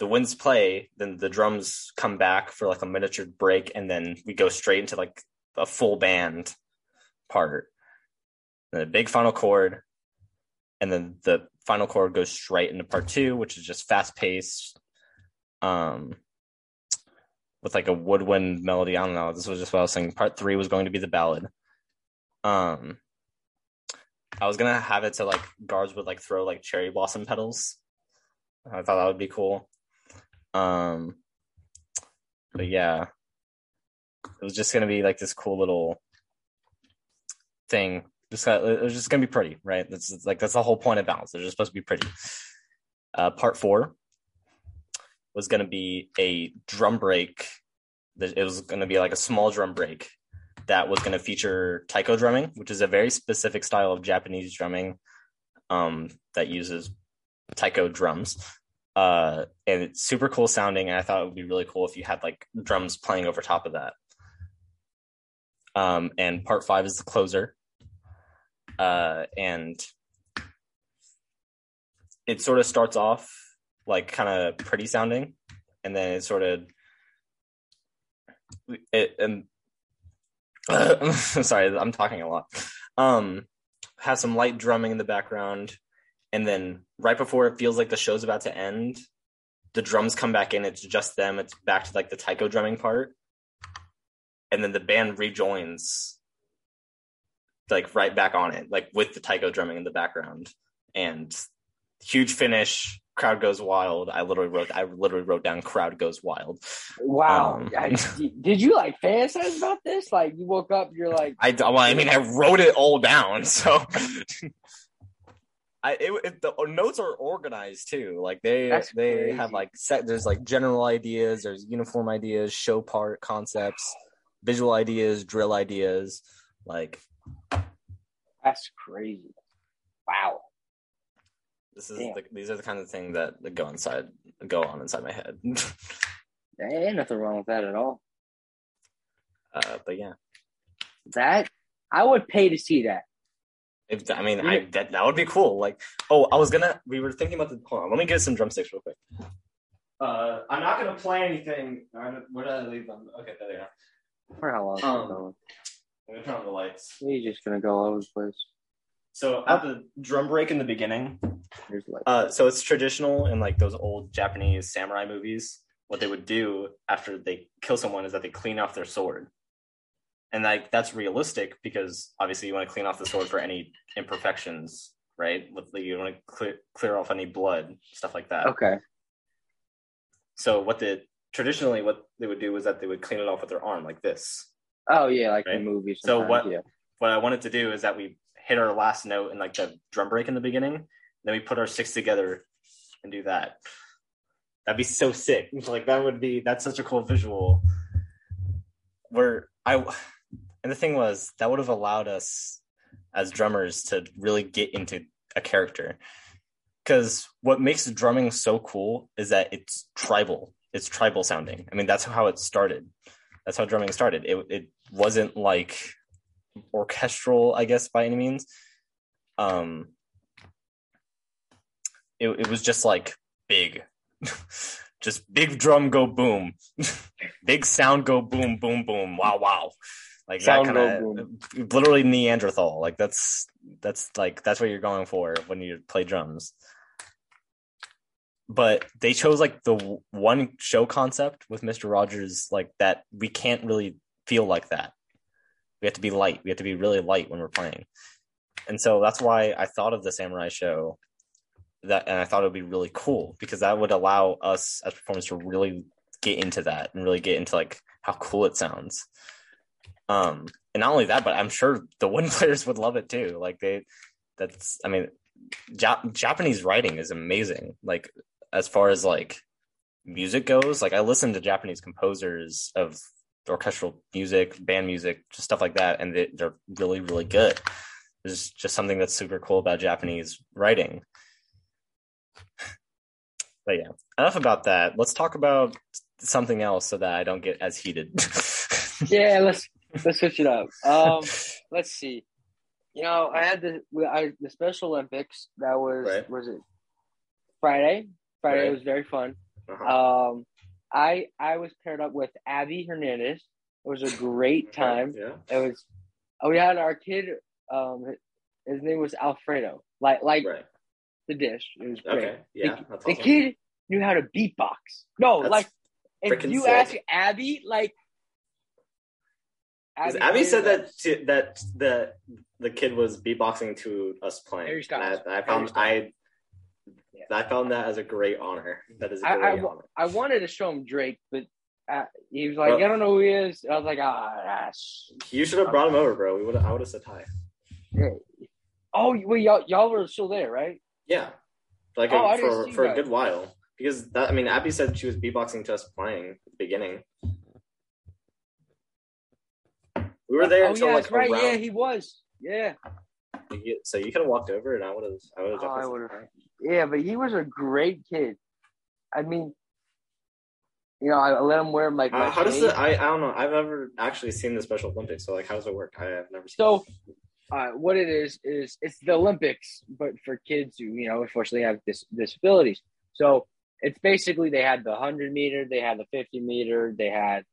the winds play then the drums come back for like a miniature break and then we go straight into like a full band part. A big final chord and then the final chord goes straight into part two which is just fast paced um with like a woodwind melody. I don't know. This was just what i was saying. Part three was going to be the ballad. Um i was gonna have it so like guards would like throw like cherry blossom petals. I thought that would be cool. Um but yeah it was just gonna be like this cool little thing. Just it was just gonna be pretty right? That's like that's the whole point of balance they're just supposed to be pretty. Uh part four was gonna be a drum break. It was gonna be like a small drum break that was gonna feature taiko drumming which is a very specific style of japanese drumming um that uses taiko drums. Uh and it's super cool sounding and i thought it would be really cool if you had like drums playing over top of that um and part five is the closer. Uh and it sort of starts off like kind of pretty sounding and then it sort of it and sorry i'm talking a lot. Um has some light drumming in the background and then right before it feels like the show's about to end the drums come back in. It's just them. It's back to like the taiko drumming part and then the band rejoins like right back on it, like with the taiko drumming in the background, and huge finish. Crowd goes wild. I literally wrote. I literally wrote down "crowd goes wild." Wow. Um, I- did you like fantasize about this? Like you woke up, you're like, I well, I mean, I wrote it all down, so. I it, it, the notes are organized too. Like they That's they crazy. have like set. There's like general ideas. There's uniform ideas, show part concepts, visual ideas, drill ideas. Like that's crazy. Wow. this is the, these are the kind of thing that, that go inside go on inside my head. There ain't nothing wrong with that at all. uh, but yeah, That I would pay to see that. if I mean I that that would be cool. Like oh, I was gonna we were thinking about the. Hold on, let me get some drumsticks real quick. Uh, I'm not gonna play anything. Where did I leave them? Okay, there they are. For how long? Um, Um, I'm gonna turn on the lights. He's just gonna go all over the place. So at the drum break in the beginning, uh, so it's traditional in like those old Japanese samurai movies. What they would do after they kill someone is that they clean off their sword, and like that's realistic because obviously you want to clean off the sword for any imperfections, right? You want to clear clear off any blood, stuff like that. okay. So what the traditionally what they would do was that they would clean it off with their arm like this. Oh yeah, like Right. the movies. So what- Yeah. what I wanted to do is that we hit our last note in like the drum break in the beginning, then we put our sticks together and do that. That'd be so sick. Like that would be that's such a cool visual. Where I and the thing was that would have allowed us as drummers to really get into a character. Because what makes drumming so cool is that it's tribal. It's tribal sounding. I mean, that's how it started. That's how drumming started. It it wasn't like orchestral, I guess, by any means. Um, it it was just like big, just big drum go boom, big sound go boom boom boom wow wow, like Sound that kind of literally Neanderthal. Like that's that's like that's what you're going for when you play drums. But they chose like the one show concept with Mr. Rogers, like that we can't really feel like that we have to be light. We have to be really light when we're playing. And so that's why I thought of the samurai show that and I thought it would be really cool because that would allow us as performers to really get into that and really get into like how cool it sounds. Um and not only that, but I'm sure the wooden players would love it too. Like they that's I mean Jap- Japanese writing is amazing. Like as far as like music goes, like I listen to Japanese composers of orchestral music, band music, just stuff like that, and they, they're really, really good. There's just something that's super cool about Japanese writing. But yeah, enough about that. Let's talk about something else so that I don't get as heated. Yeah, let's let's switch it up. Um, let's see. You know, I had the I, the Special Olympics. That was Right. was it Friday? Friday Right. was very fun. Uh-huh. Um, I I was paired up with Abby Hernandez. It was a great time. Yeah. It was. Oh, we had our kid. Um, his name was Alfredo. Like like Right. the dish. It was great. Okay. Yeah. The, That's the kid knew how to beatbox. No, That's like if you sick. ask Abby, like. Abby, Abby said that she, that the the kid was beatboxing to us playing. Harry Styles. I, I found I Yeah. I found that as a great honor. That is a great I- honor. I wanted to show him Drake, but uh, he was like, Well- I don't know who he is. I was like, ah, gosh. You should have brought him over, bro. We would I would have said hi. Oh, well, y'all, y'all were still there, right? Yeah, like Oh, a- I didn't for for a good while because that I mean Abby said she was beatboxing to us playing at the beginning. We were there oh, until yeah, like right. around. Yeah, he was. Yeah. So you could have walked over and I would have I would have Oh, I would've- Yeah, but he was a great kid. I mean, you know, I let him wear like my Uh, how does it? I, I don't know. I've never actually seen the Special Olympics. So like, how does it work? I have never seen. So, uh, what it is is it's the Olympics, but for kids who you know unfortunately have dis- disabilities. So it's basically they had the hundred meter, they had the fifty meter, they had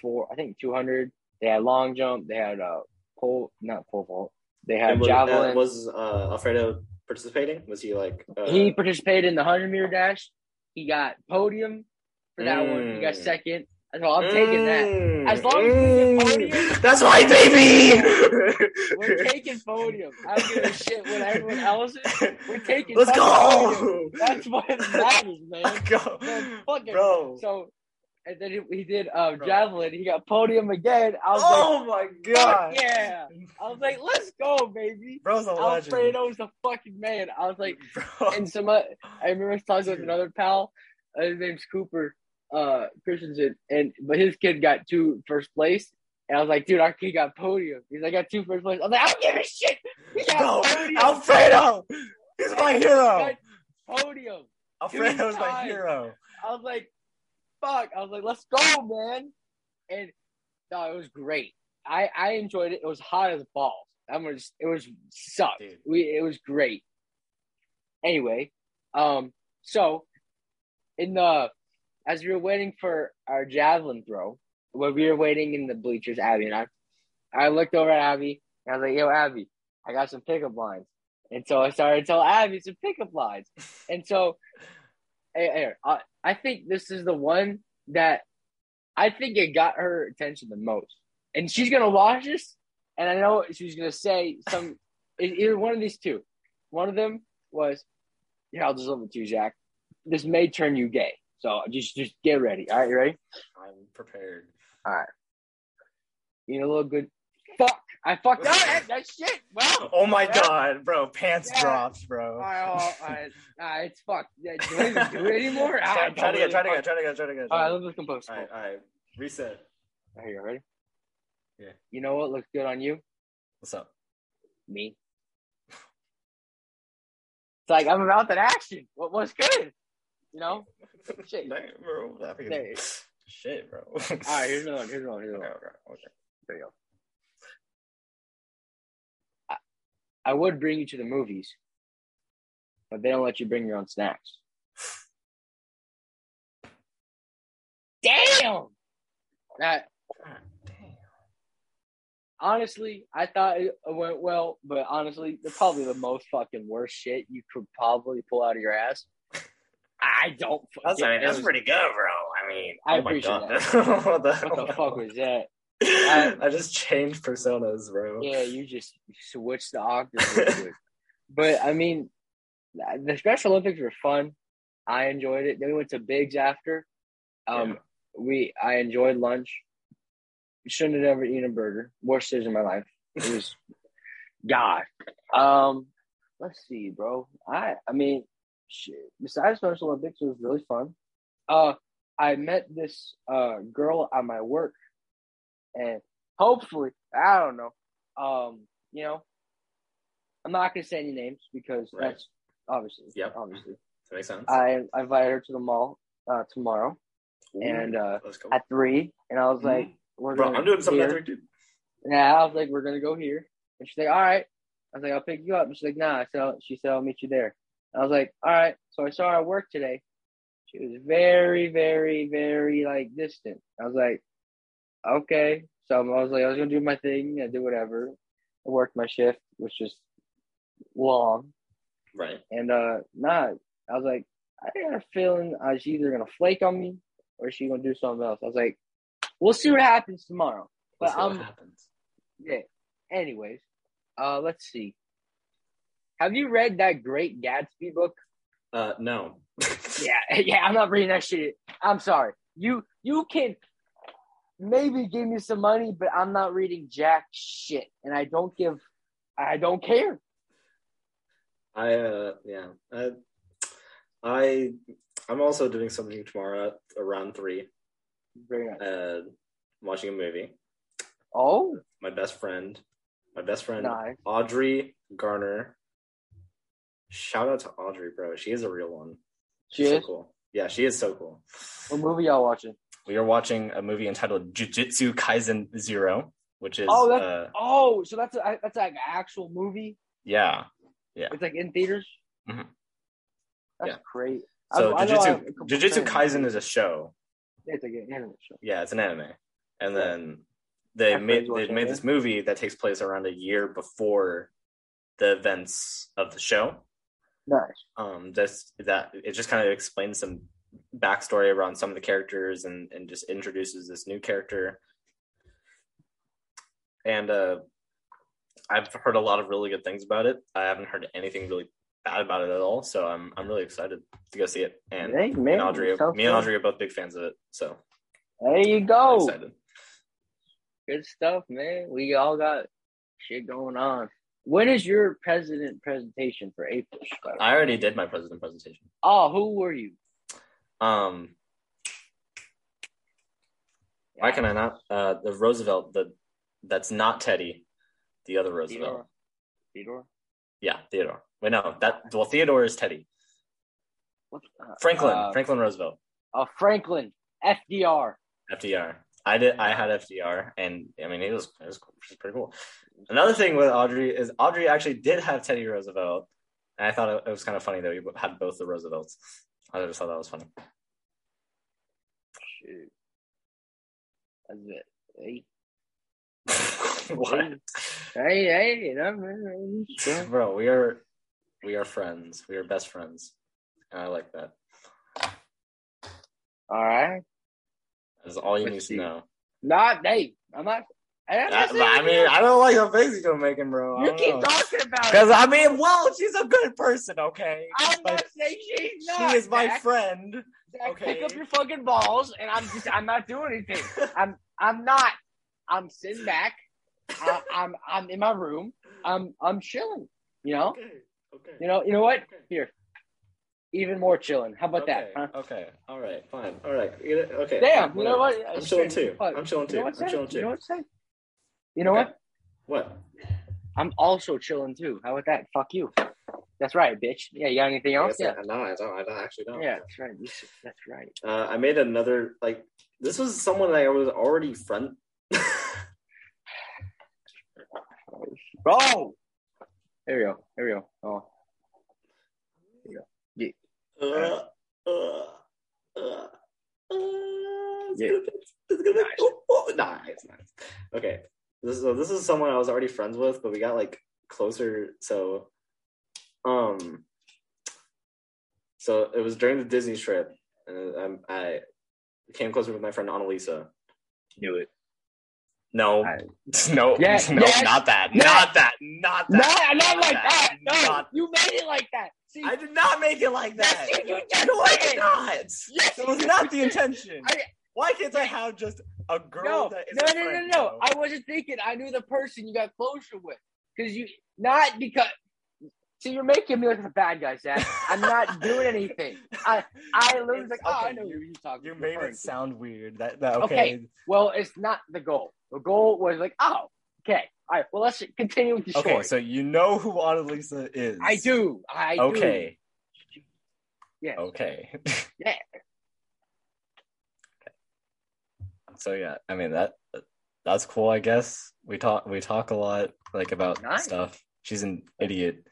four, I think two hundred. They had long jump, they had uh pole, not pole vault. They had was, javelin. uh, was uh, Alfredo participating? Was he like? Uh, he participated in the hundred meter dash. He got podium for that one. He got Mm. second. So I'm taking that. As long as we get podium- Mm. That's my baby. We're taking podium. I don't give a shit what everyone else is. We're taking Let's go. podium. That's what matters, man. Let's go, Man, fucking- bro. So, and then he, he did uh, javelin. He got podium again. I was Oh my like, fuck god, yeah. I was like, let's go, baby. bro's a legend. Alfredo's the fucking man. I was like, Bro. and some, uh, I remember talking with another pal. Uh, his name's Cooper uh, Christensen, and but his kid got two first place. And I was like, dude, our kid got podium. He's like, I got two first place. I was like, I don't give a shit. He got podium. Alfredo, he's my hero. Got podium. Alfredo's my hero. I was like, fuck. I was like, let's go, man. And no, it was great. I I enjoyed it. It was hot as balls. I'm gonna just, it was sucked. Dude. We it was great. Anyway, um, so in the as we were waiting for our javelin throw, when we were waiting in the bleachers, Abby and I, I looked over at Abby and I was like, "Yo, Abby, I got some pickup lines." And so I started to tell Abby some pickup lines. And so, I, I think this is the one that I think it got her attention the most. And she's gonna watch this, and I know she's gonna say some either one of these two. One of them was, "Yeah, I'll just love it to you, Zach. This may turn you gay, so just just get ready. All right, you ready? I'm prepared. All right. You know, a little good. Fuck, I fucked up. that, that shit. Well, Oh my Yeah. god, bro, pants Yeah. drops, bro. right, all right, all right. All right, it's fucked. Yeah, do I even do it anymore? Ah, Try, it's try to get, try to get, try to get, try to get. All right, let's compose. all right, all right. Reset. Are you ready? Yeah. You know what looks good on you? What's up? Me. It's like I'm about that action. What what's good? You know? Shit. Damn, bro. That fucking- There. Shit, bro. All right, here's another one. Here's another one. Here's another one. okay, okay. There you go. I would bring you to the movies, but they don't let you bring your own snacks. Damn. That God damn. honestly, I thought it went well, but honestly, they're probably the most fucking worst shit you could probably pull out of your ass. I don't. That's, I mean, that's was- pretty good, bro. I mean, I oh appreciate that. what the, What the fuck was that? I, just changed personas, bro. Yeah, you just switched the octave. but I mean, the Special Olympics were fun. I enjoyed it. Then we went to Biggs after. Um, Yeah. we I enjoyed lunch. Shouldn't have ever eaten a burger. Worst decision in my life. It was God. Um, let's see, bro. I I mean, shit. Besides Special Olympics, it was really fun. Uh, I met this uh girl at my work, and hopefully, I don't know. Um, you know, I'm not gonna say any names because Right. that's obviously, Yep. obviously. That makes sense. I I invited her to the mall uh tomorrow Ooh, and uh let's at three, and I was like, we're Mm-hmm. Bro, I'm doing something here. that week, dude. Yeah, I was like, we're gonna go here, and she's like, all right. I was like, I'll pick you up. And she's like, nah. I said, she said, I'll meet you there. I was like, all right. So I saw her at work today. She was very, very, very like distant. I was like, okay. So I was like, I was gonna do my thing. I did whatever. I worked my shift, which was long, Right. and uh, nah. I was like, I got a feeling uh, she's either gonna flake on me or she's gonna do something else. I was like, we'll see what happens tomorrow. But what happens. yeah. Anyways, uh, let's see. Have you read that Great Gatsby book? Uh, no. Yeah, yeah. I'm not reading that shit. I'm sorry. You you can maybe give me some money, but I'm not reading jack shit, and I don't give. I don't care. I uh yeah. I I I'm also doing something tomorrow around three. Very nice. Uh watching a movie. Oh, My best friend. My best friend nice. Audrey Garner. Shout out to Audrey, bro. She is a real one. She She's is. so cool. Yeah, she is so cool. What movie y'all watching? We are watching a movie entitled Jujutsu Kaisen Zero, which is Oh, that's- uh Oh, so that's a, that's like an actual movie. yeah. yeah, It's like in theaters. Mhm. That's Yeah. great. So I- I I Jujutsu Jujutsu. Kaisen is a show. It's like an anime show. Yeah, it's an anime. And Yeah. then they My made they made this movie that takes place around a year before the events of the show. Nice. Um, that's that it just kind of explains some backstory around some of the characters and and just introduces this new character. And uh, I've heard a lot of really good things about it. I haven't heard anything really bad about it at all, so I'm I'm really excited to go see it. And Hey, me and Audrey, me and. Audrey are both big fans of it, so There you go. Good stuff, man. We all got shit going on. When is your president presentation for April? by the way? I already did my president presentation. Oh, who were you? Um, why can I not? Uh, the Roosevelt, the that's not Teddy, the other Roosevelt. Theodore? Theodore? Yeah, Theodore. Wait, no, that well, Theodore is Teddy. What? uh, Franklin, uh, Franklin Roosevelt, uh, Franklin. FDR. FDR. I did. I had FDR, and I mean, it was it was. It was pretty cool. Another thing with Audrey is Audrey actually did have Teddy Roosevelt, and I thought it, it was kind of funny that we had both the Roosevelts. I just thought that was funny. Shoot. That's it. Hey, what? hey, hey, you know, man. Bro, we are we are friends. We are best friends. And I like that. All right. That's all you Let's need see. to know. Not, hey, I'm not. I'm I, mean, I don't like the face you're making, bro. I you keep know. talking about it. Because I mean, well, she's a good person, okay? I'm Like, not saying she's not. she is my Zach. friend. Zach, okay. Pick up your fucking balls, and I'm just, I'm not doing anything. I'm, I'm not. I'm sitting back. I, I'm, I'm in my room. I'm, I'm chilling. You know, Okay. Okay. you know, you know what? Okay. Here, even more chilling. How about that? okay. Huh? Okay. All right. Fine. All right. Okay. Damn, you know what? I'm chilling too. fuck. I'm chilling You know too. I'm chilling too. You know what, Zach? You know Okay. what? What? I'm also chilling too. How about that? Fuck you. That's right, bitch. Yeah, you got anything else? Yeah. No, I don't. I don't actually don't. Yeah, that's right. That's right. Uh, I made another like this was someone that I was already friend. Bro! There we go. There we go. Oh. Uh, uh, uh, uh, it's Yeah. gonna be- it's gonna be- oh, oh, nah, it's nice. Okay, this is this is someone I was already friends with, but we got like closer. So, um, so it was during the Disney trip, and um, I came closer with my friend Annalisa. Knew it. No, I- no, Yeah, no, yes, not that, yes. not that, not No, that, not like that. No, not- you made it like that. See, I did not make it like that. Yes, you just no, I did. did not. Yes, That was not the intention. I- Why can't I have just a girl no, that is no, a no, no, no. I wasn't thinking. I knew the person you got closer with. Because you, not because. See, you're making me look like a bad guy, Zach. I'm not doing anything. I, I literally was like, oh, I know you- who you're talking You made it to. sound weird. That that Okay. okay. Well, it's not the goal. The goal was like, oh, okay. All right. Well, let's continue with the show. Okay, story. so you know who Annalisa is. I do. I do. Okay. Yes. Okay. Yeah. So yeah, I mean that that's cool. I guess we talk we talk a lot like about Nice. stuff. She's an idiot.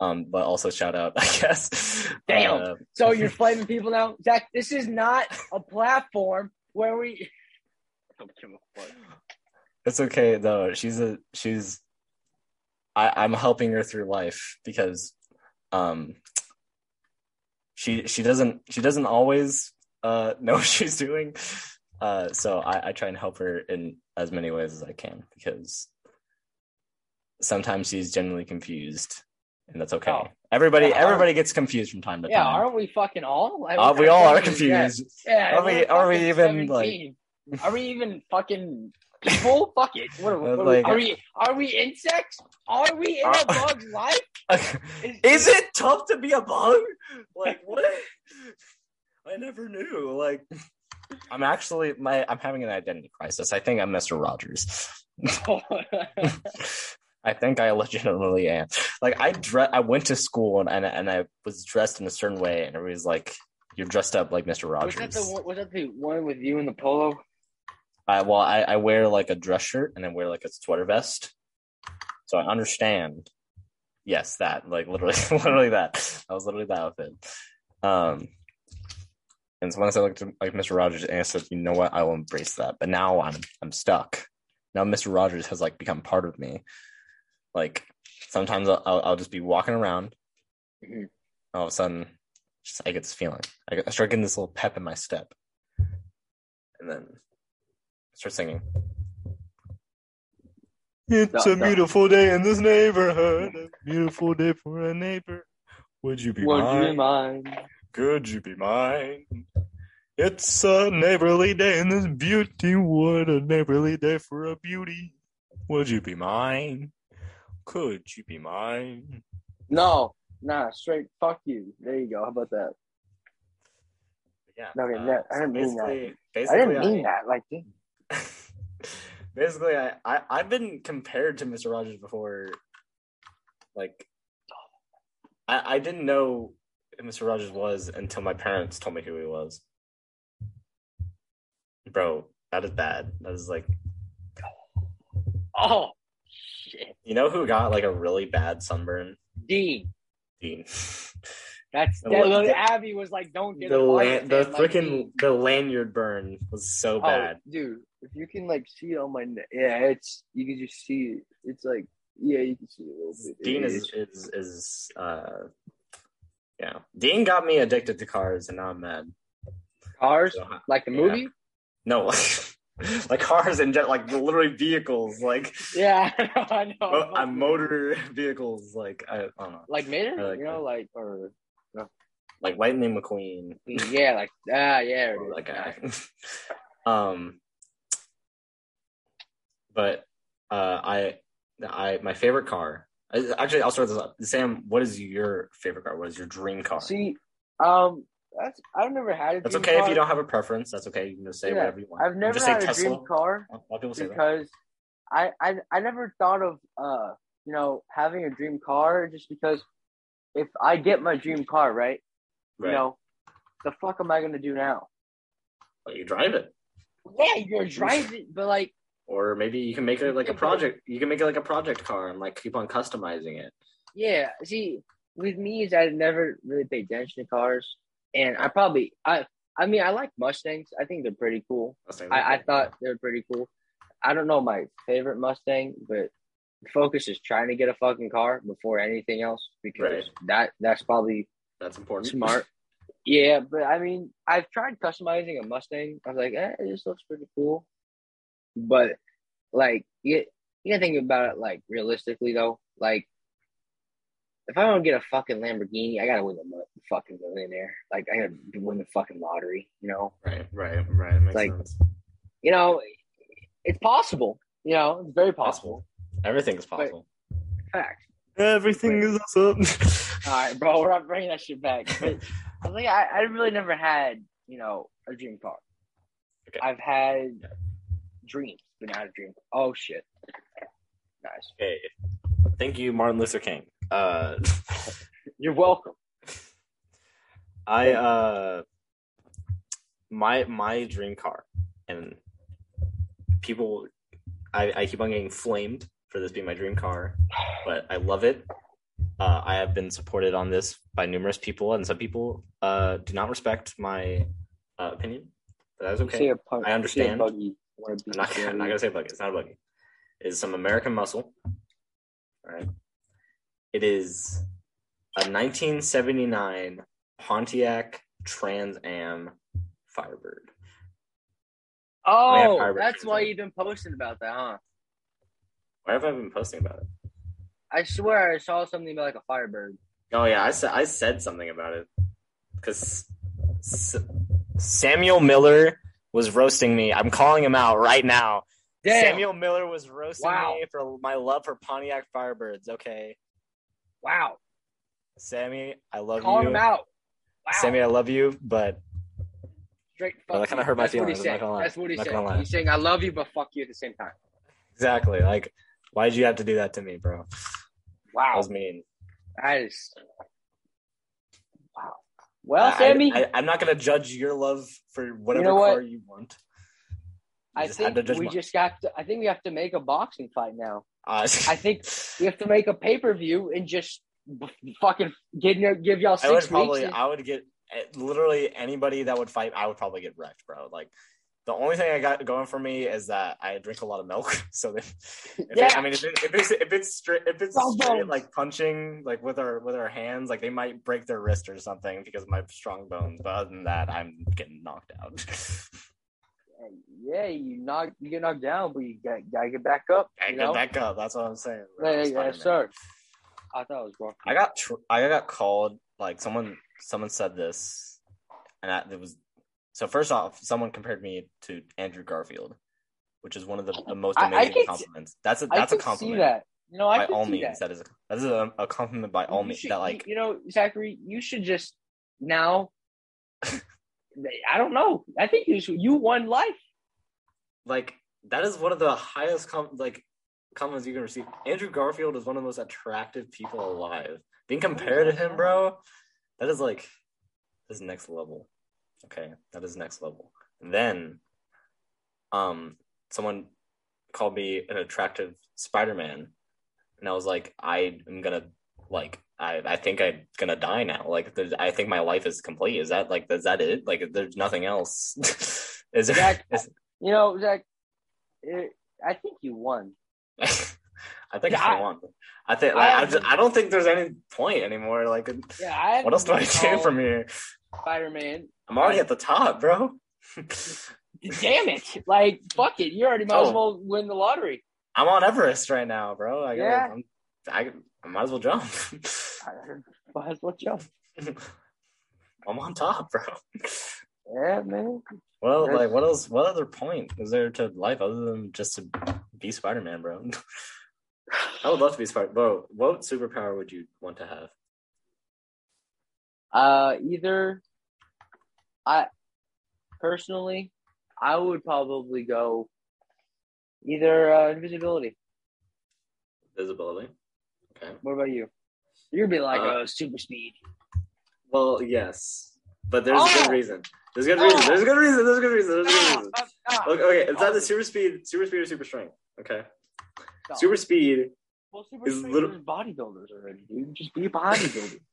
Um, but also shout out, I guess. Damn. Uh, So you're flaming people now, Zach. This is not a platform where we. Don't give a fuck. It's okay though. She's a she's I, I'm helping her through life because um she she doesn't she doesn't always uh know what she's doing. Uh so I, I try and help her in as many ways as I can because sometimes she's genuinely confused and that's okay. Oh. Everybody Yeah, everybody gets confused from time to Yeah, time. Yeah, aren't we fucking all? Like, Uh, we all are fucking- yeah. confused. Yeah, Are we- we're we even, like- Are we even fucking people? Fuck it. What, are- what are, Like- we, are we? Are we insects? Are we in Uh, a bug's life? Is it tough to be a bug? Like what? I never knew. Like I'm actually my I'm having an identity crisis. I think I'm Mr. Rogers. I think I legitimately am. Like I dre- I went to school and, and and I was dressed in a certain way, and everybody's like, "You're dressed up like Mr. was Rogers." that the one, was that the one with you in the polo? I, well, I, I wear like a dress shirt and I wear like a sweater vest, so I understand. Yes, that like literally, literally that. That was literally that outfit. Um, and so once I looked at like Mr. Rogers and I said, "You know what? I will embrace that." But now I'm I'm stuck. Now Mr. Rogers has like become part of me. Like sometimes I'll I'll, I'll just be walking around. Mhm. All of a sudden, Just I get this feeling. I, get, I start getting this little pep in my step, and then I start singing. It's No, a no. beautiful day in this neighborhood. A beautiful day for a neighbor. Would you be Would mine? you mind? Could you be mine? It's a neighborly day in this beauty wood. A neighborly day for a beauty. Would you be mine? Could you be mine? No, nah, straight fuck you. There you go. How about that? Yeah. No, okay, uh, that- I didn't mean that. I didn't mean that. Like, basically, I, I I've been compared to Mr. Rogers before. Like, I I didn't know Mr. Rogers was until my parents told me who he was. Bro, that is bad. That is like, oh shit, you know who got like a really bad sunburn? Dean. Dean. That's The that, the- Abby was like, "Don't get the a lan- the freaking the lanyard burn was so Oh, bad. dude, if you can like see it on my neck, yeah, it's you can just see it. It's like, yeah, you can see it a little bit. Dean It is is is uh yeah. Dean got me addicted to cars and now I'm mad. cars, So, like the Yeah. movie. no, like cars and jet, like literally vehicles, like Yeah, I know. I know. mo- uh, motor vehicles, like I, I don't know, like Mater, like you know, like or like Lightning McQueen, yeah, like ah, yeah, is. that guy. um, but uh, I, I, my favorite car. Actually, I'll start this up. Sam, what is your favorite car? What is your dream car? See, um, that's I've never had a. That's okay if you don't have a preference. That's okay. You can just say Yeah, whatever you want. I've never just say had a Tesla. dream car A lot of people say that. because I, I I never thought of uh you know having a dream car just because if I get my dream car right, Right. you know, the fuck am I gonna do now? But you drive it, Yeah, you're it, but like or maybe you can make it like a project. You can make it like a project car and like keep on customizing it. yeah, see, with me is I never really paid attention to cars, and I probably I I mean I like Mustangs. I think they're pretty cool. I, I thought they were pretty cool. I don't know my favorite Mustang, but Focus is trying to get a fucking car before anything else because Right. that that's probably that's important. smart. yeah, but I mean, I've tried customizing a Mustang. I was like, eh, this looks pretty cool. But like, you, you gotta think about it like realistically though. Like, if I don't get a fucking Lamborghini, I gotta win the fucking millionaire. Like, I gotta win the fucking lottery. You know, Right, right, right. Makes Like, sense. you know, it's possible. You know, it's very possible. Everything is possible. Fact. Everything is awesome. All right, bro, we're not bringing that shit back. But I was like, I, I really never had, you know, a dream car. Okay. I've had dreams, but not a dream. Oh shit. Nice. okay. Thank you, Martin Luther King. Uh, You're welcome. I uh, my my dream car, and people, I I keep on getting flamed for this being my dream car, but I love it. Uh, I have been supported on this by numerous people, and some people uh, do not respect my uh, opinion. But that's okay. I you see a understand. Buggy, you wanna I'm not, the I'm not gonna say buggy. It's not a buggy. It's some American muscle. All right. It is a 1979 Pontiac Trans Am Firebird. Oh, Firebird that's why you've been posting about that, huh? Why have I been posting about it? I swear I saw something about like a Firebird. Oh yeah, I said I said something about it because S- Samuel Miller was roasting me. I'm calling him out right now. Damn. Samuel Miller was roasting Wow. me for my love for Pontiac Firebirds. Okay, Wow. Sammy, I love Calling you. him out. Wow. Sammy, I love you, but Straight Well, that kinda you. hurt my That's what feelings, he's I'm not saying. gonna lie. That's what he's Not saying. gonna lie. He's saying I love you, but fuck you at the same time. exactly like, why'd you have to do that to me, bro? That Wow. was mean. That is. Well, I- Sammy, I, am not gonna judge your love for whatever know what? car you want. You I think we my- just got. To, I think we have to make a boxing fight now. Uh, I think we have to make a pay per view and just fucking give give y'all I six would weeks. probably, and- I would get eh, literally anybody that would fight. I would probably get wrecked, bro. Like The only thing I got going for me is that I drink a lot of milk. So if, if Yeah. it, I mean, if, it, if it's if it's straight if it's Well straight like punching like with our with our hands, like they might break their wrist or something because of my strong bones. But other than that, I'm getting knocked out. Yeah, you knock you get knocked down, but you got gotta get back up. I you get know? back up. That's what I'm saying. Yeah, yeah, sir. I thought it was wrong. I got tr- I got called like someone someone said this, and I, it was so. First off, someone compared me to Andrew Garfield, which is one of the, the most I- I amazing can see- compliments. That's a I that's a compliment see that. You know, I by all means. that. That is a, that is a, a compliment by all You means. should- That like you know, Zachary, you should just now. I don't know. I think you should, you won life. like that is one of the highest com- like compliments you can receive. Andrew Garfield is one of the most attractive people alive. Being compared to him, bro, that is like this is next level. Okay, that is next level. And then, um, someone called me an attractive Spider-Man, and I was like, I am gonna like. I, I think I'm gonna die now. Like, I think my life is complete. Is that like, is that it? Like, there's nothing else. is is- You know, Zach. It, I think you won. I think Yeah, I I- won. I think I like, I, have- just, I don't think there's any point anymore. Like, Yeah, I. what else do I do from here? Spider Man? I'm already at the top, bro. Damn it! Like fuck it, you already might as Oh. well win the lottery. I'm on Everest right now, bro. I, gotta, Yeah. I'm, I, I might as well jump. I might as well jump. I'm on top, bro. Yeah, man. Well, like, what else? What other point is there to life other than just to be Spider-Man, bro? I would love to be Spider. Bro, what superpower would you want to have? Uh, either I personally, I would probably go either uh, invisibility. Visibility. Okay. What about you? You'd be like, Uh, uh, super speed. Well, yes, but there's a Oh! good reason. There's a good reason. There's a good reason. There's a good reason. There's a good reason. Okay, okay, it's either Oh. super speed, super speed, or super strength. Okay, Super speed. well, super is speed little- bodybuilders already, dude. Just be a bodybuilder.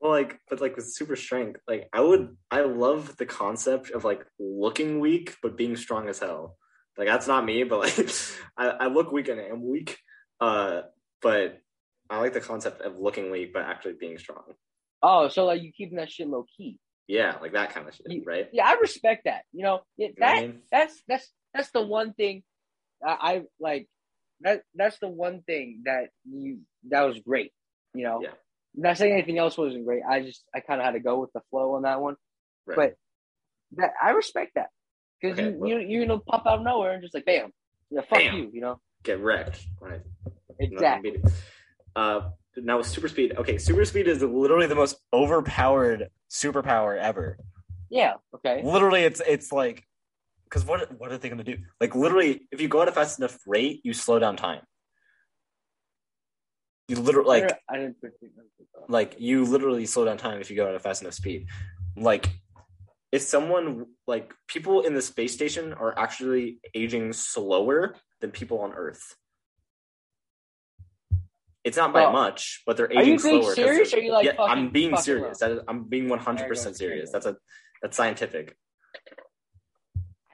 Well, like, but like with super strength, like I would, I love the concept of like looking weak but being strong as hell. Like that's not me, but like I, I look weak and I am weak. Uh, but I like the concept of looking weak but actually being strong. oh, so like you keeping that shit low key. Yeah, like that kind of shit, You- right? Yeah, I respect that. You know, it, You know I that mean? that's that's that's the one thing I, I like. That that's the one thing that you that was great. You know, Yeah. not saying anything else wasn't great. I just I kind of had to go with the flow on that one. Right. But that I respect that because Okay, you, well- you you're gonna pop out of nowhere and just like bam, yeah, fuck Bam. you. You know, Get wrecked. Right. exactly. Nothing beat it. Uh, now with super speed. Okay, super speed is literally the most overpowered superpower ever. Yeah. Okay. Literally, it's it's like, because what what are they gonna do? Like literally, if you go at a fast enough rate, you slow down time. You literally like I didn't like you literally slow down time if you go at a fast enough speed. Like if someone like people in the space station are actually aging slower than people on Earth. It's not by Well, much, but they're are aging you being serious or are you, like, yeah, fucking- I'm being serious. That is, I'm being 100 percent There you go. serious. That's a that's scientific.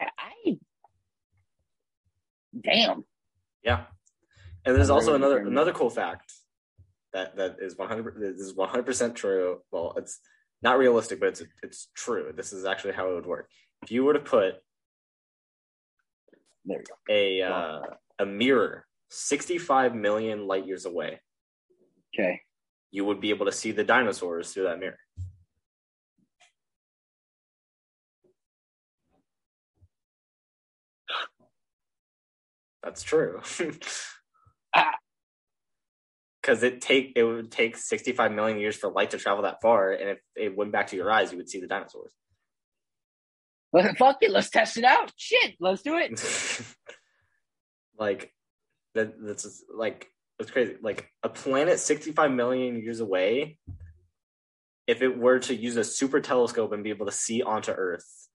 I, I damn. Yeah, and there's also another another cool fact that that is 100 this is 100 percent true. Well, it's not realistic, but it's it's true. This is actually how it would work. If you were to put There we go. a uh, a mirror 65 million light years away, Okay. you would be able to see the dinosaurs through that mirror. That's true. Ah. Because it take it would take 65 million years for light to travel that far, and if it went back to your eyes, you would see the dinosaurs. Well, fuck it. Let's test it out. Shit. Let's do it. like that that's just, like it's crazy like a planet 65 million years away if it were to use a super telescope and be able to see onto earth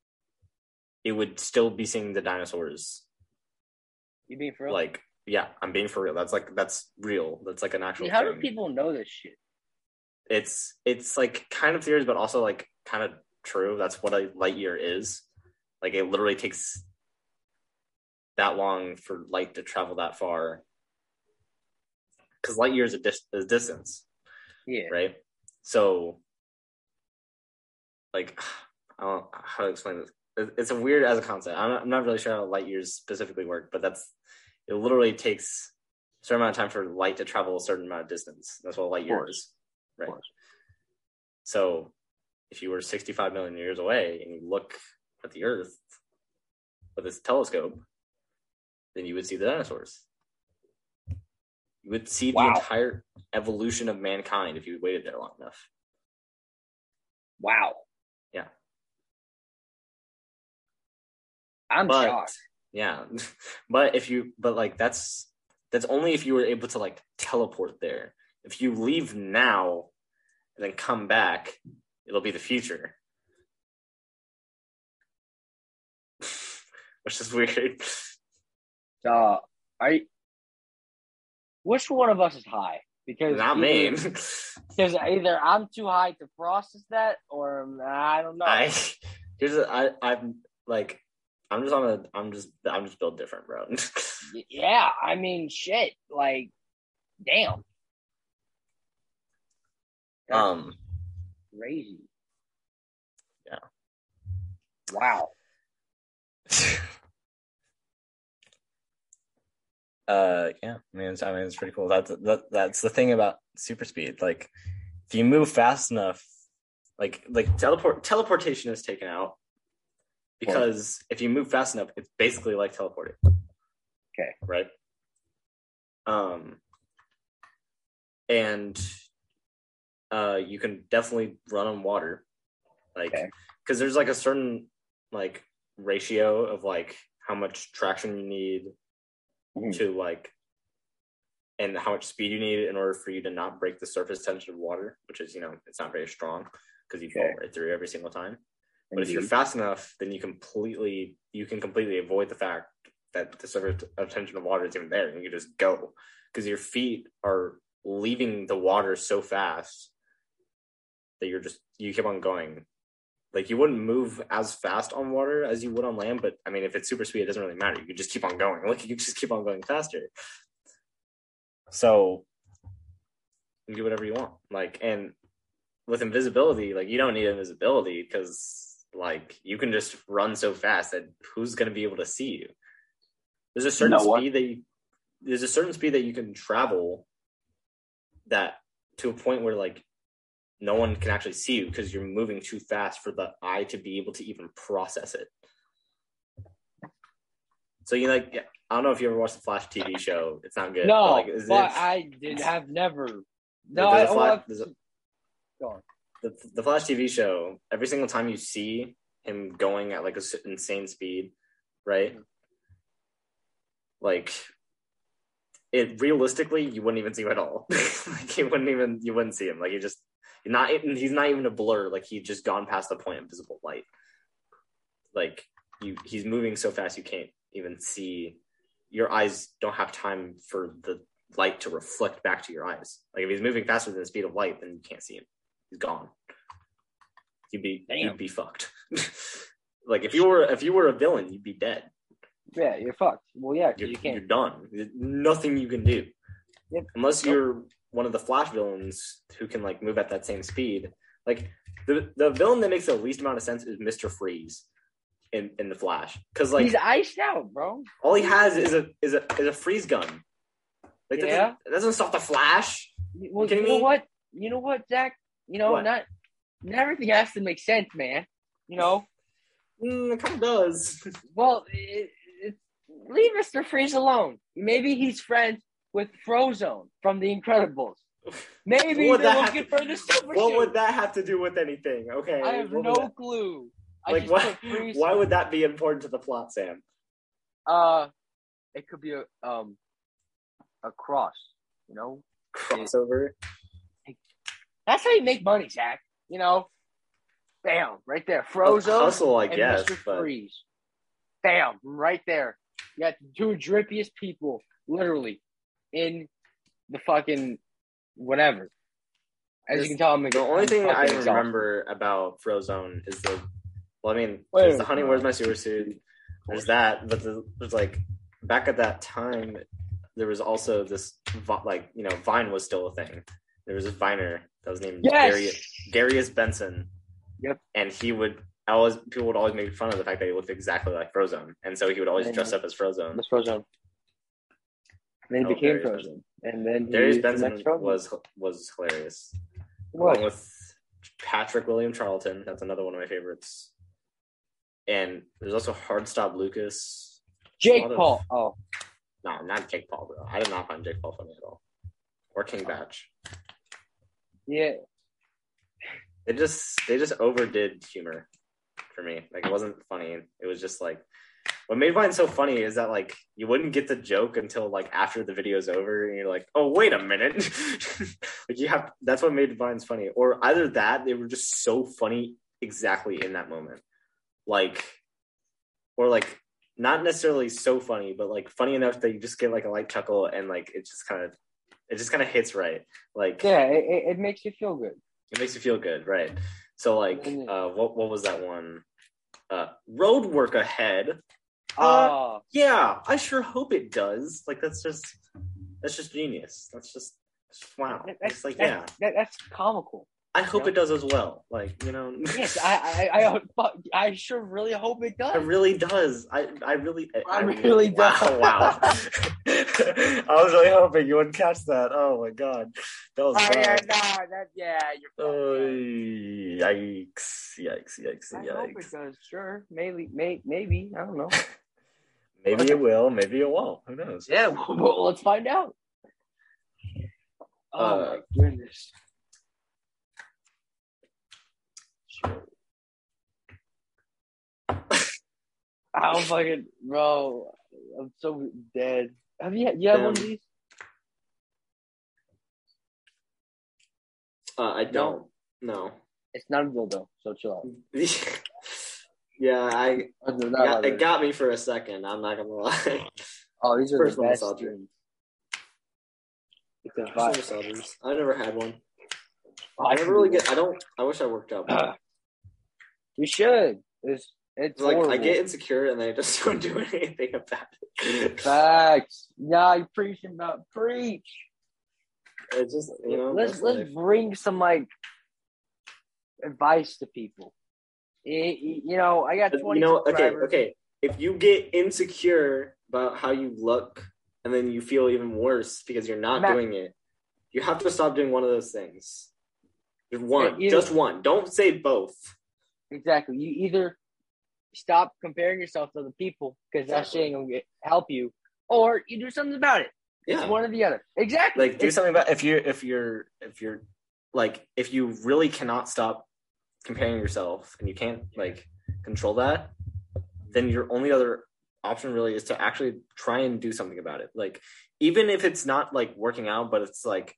it would still be seeing the dinosaurs You being for real? like yeah i'm being for real that's like that's real that's like an I actual mean, how do people know this shit? it's it's like kind of theories but also like kind of true that's what a light year is Like it literally takes that long for light to travel that far. Because light years is a, dis- a distance, Yeah. right? So, like, I don't know how to explain this. It- It's a weird as a concept. I'm not, I'm not really sure how light years specifically work, but that's it. Literally takes a certain amount of time for light to travel a certain amount of distance. That's what a light year is, right? So, if you were 65 million years away and you look at the Earth with this telescope, then you would see the dinosaurs. You would see the entire evolution of mankind if you waited there long enough. Wow. I'm But shocked. yeah, but if you but like that's that's only if you were able to like teleport there. If you leave now and then come back, it'll be the future. Which is weird. Uh, I. Which one of us is high? Because Not me. Because either I'm too high to process that, or I don't know. I here's a, I I'm like I'm just on a I'm just I'm just built different, bro. Yeah, I mean, shit. Like, damn. That's um crazy. Yeah. Wow. uh yeah, I mean it's, I mean it's pretty cool. That's that, that's the thing about super speed. Like if you move fast enough, like like teleport teleportation is taken out because if you move fast enough, it's basically like teleporting. Okay. Right. Um. And uh, you can definitely run on water, like Okay. because there's like a certain like ratio of like how much traction you need Mhm. to like and how much speed you need in order for you to not break the surface tension of water, which is you know it's not very strong because you fall right through every single time. But if you're fast enough, then you completely you can completely avoid the fact that the surface of tension of water is even there, and you can just go because your feet are leaving the water so fast that you're just you keep on going. Like you wouldn't move as fast on water as you would on land, but I mean, if it's super speed, it doesn't really matter. You could just keep on going. Like you just keep on going faster. So you can do whatever you want. Like and with invisibility, like you don't need invisibility because like you can just run so fast that who's going to be able to see you? There's a certain No one. speed that you, there's a certain speed that you can travel that to a point where like no one can actually see you because you're moving too fast for the eye to be able to even process it. So you like, yeah, I don't know if you ever watched the Flash TV show. It's not good. no, but, like, is but it- I did have never. No, There's I a Flash- well, there's a- go on. The, the Flash TV show, every single time you see him going at like a insane speed, right? Like it realistically, you wouldn't even see him at all. like you wouldn't even you wouldn't see him. Like he just not he's not even a blur. Like he's just gone past the point of visible light. Like you, he's moving so fast you can't even see. Your eyes don't have time for the light to reflect back to your eyes. Like if he's moving faster than the speed of light, then you can't see him. He's gone. You'd be Damn. you'd be fucked. like if you were if you were a villain, you'd be dead. Yeah, you're fucked. Well, yeah, You're, you you're done. There's nothing you can do. Yep. Unless you're one of the Flash villains who can like move at that same speed. Like the the villain that makes the least amount of sense is Mister Freeze in in the Flash because like He's iced out, bro. all he has is a is a is a freeze gun. Like that Yeah. doesn't, that doesn't stop the Flash. Well, kidding you know me? what? You know what, Zach? You know, What? not not everything has to make sense, man. You know, Mm, it kind of does. well, it, it, leave Mister Freeze alone. Maybe he's friends with Frozone from The Incredibles. Maybe they're looking to- for the super what suit. would that have to do with anything? Okay, I have no that- clue. I like why? Why would that be important to the plot, Sam? Uh, it could be a um a cross. You know, Crossover. That's how you make money, Zach. You know, bam, right there, Frozone. hustle, I and guess, Mr. but- Freeze. Bam, right there. You got the two drippiest people, literally, in the fucking whatever. As you can tell, I'm The only thing I exhausted. remember about Frozone is the Well, I mean, Wait there's the honey, where's my super suit? There's that, but the, there's like back at that time, there was also this like you know Vine was still a thing. There was a Viner that was named Yes. Darius, Darius Benson. Yep. And he would always people would always make fun of the fact that he looked exactly like Frozone, and so he would always And- dress up as Frozone. That's Frozone. And then Oh, he became Darius Frozen. And then he Darius the Benson was was hilarious. what? along with Patrick William Charlton. That's another one of my favorites. And there's also Hardstop Lucas. Jake lot of- Paul. Oh, No, not Jake Paul, bro. I did not find Jake Paul funny at all. Or King oh. Bach. Yeah. They just they just overdid humor for me. Like it wasn't funny. It was just like what made Vine so funny is that like you wouldn't get the joke until like after the video's over and you're like, oh wait a minute. like you have that's what made Vines funny. Or either that, they were just so funny exactly in that moment. Like or like not necessarily so funny, but like funny enough that you just get like a light chuckle and like it just kind of it just kind of hits right. Like Yeah, it, it, makes you feel good. it makes you feel good, right? So like, Mhm. uh, what what was that one? Uh, road work ahead. Uh, Oh, Yeah, I sure hope it does. Like that's just that's just genius. That's just, just wow. that- that's It's like that- yeah, that, that's comical. I hope yeah. it does as well. Like you know, Yes, I, I, I, I sure really hope it does. it really does. I I really I really wow, does. wow. I was really hoping you wouldn't catch that. Oh my god, that was Oh, yeah, no, that, yeah, you're Oh, fine. yikes! Yikes! Yikes! I hope it does. Sure, maybe, may, maybe. I don't know. Maybe it will. Maybe it won't. Who knows? Yeah, well, let's find out. Oh Uh, my goodness. I'm fucking bro. I'm so dead. Have you you have one of these? Uh, I don't. No. It's not a dildo, so chill out. yeah, I Oh, got, it got me for a second. I'm not gonna lie. oh, these are Personal the best. massager. dude. It's a vibe. I never had one. Oh, I can never really get. I don't. I wish I worked out. You should. It's it's like I get insecure and I just don't do anything about it. Facts. Nah, you preaching about preach. It's just you know. let's let's life. bring some like advice to people. Y- y- You know, I got uh, But, twenty. you know. Okay. Okay. If you get insecure about how you look and then you feel even worse because you're not Matt- doing it, you have to stop doing one of those things. Just one. Yeah, just one. Don't say both. Exactly. You either stop comparing yourself to other people because that shit ain't gonna help you, or you do something about it. Yeah. It's one or the other. Exactly. like do something about if you if you're if you're like if you really cannot stop comparing yourself and you can't like control that then your only other option really is to actually try and do something about it like even if it's not like working out but it's like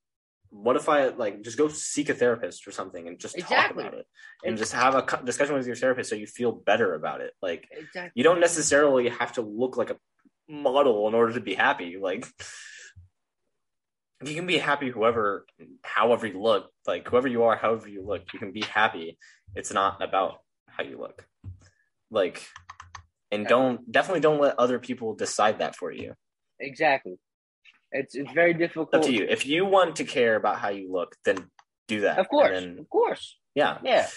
what if i like just go seek a therapist or something and just Exactly. talk about it and just have a discussion with your therapist so you feel better about it. Like Exactly. you don't necessarily have to look like a model in order to be happy. Like you can be happy whoever however you look. Like whoever you are however you look you can be happy. It's not about how you look. Like and don't definitely don't let other people decide that for you. Exactly. It's it's very difficult. up to you if you want to care about how you look then do that Of course. then, Of course. yeah Yeah.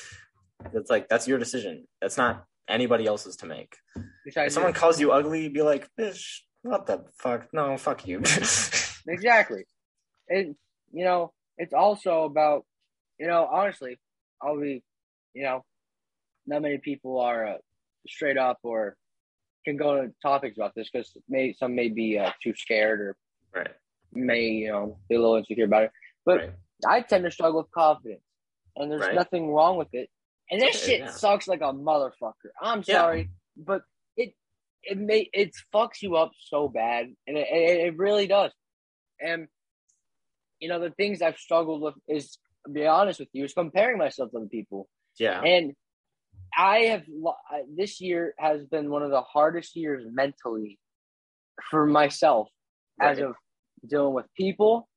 it's like that's your decision that's not anybody else's to make Besides if someone this. calls you ugly be like bitch what the fuck no fuck you Exactly. And you know, it's also about you know, honestly, I'll be you know, not many people are uh, straight up or can go into topics about this because may some may be uh, too scared or right may you know be a little insecure about it. But right I tend to struggle with confidence, and there's Right. nothing wrong with it. And this Okay, shit yeah. sucks like a motherfucker. I'm Yeah. sorry, but it it may it fucks you up so bad, and it, it, it really does. And you know the things I've struggled with is, to be honest with you, is comparing myself to other people. yeah And I have this year has been one of the hardest years mentally for myself as of dealing with people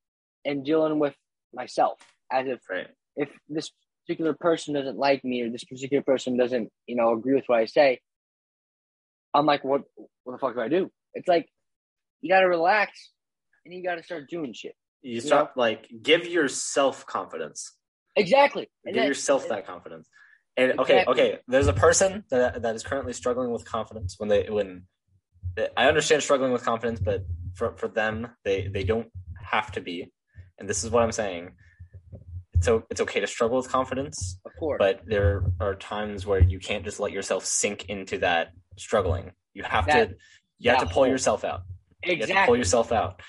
and dealing with myself as if right if this particular person doesn't like me or this particular person doesn't, you know, agree with what I say, I'm like, what what the fuck do I do? It's like you gotta relax and you gotta start doing shit. You start like give yourself confidence. Exactly. Give yourself that confidence. And okay, Exactly. okay. There's a person that that is currently struggling with confidence when they when I understand struggling with confidence, but for for them they they don't have to be. And this is what I'm saying. So it's okay to struggle with confidence, Of course. but there are times where you can't just let yourself sink into that struggling. You have That- to you have to pull yourself out. You have to pull yourself out.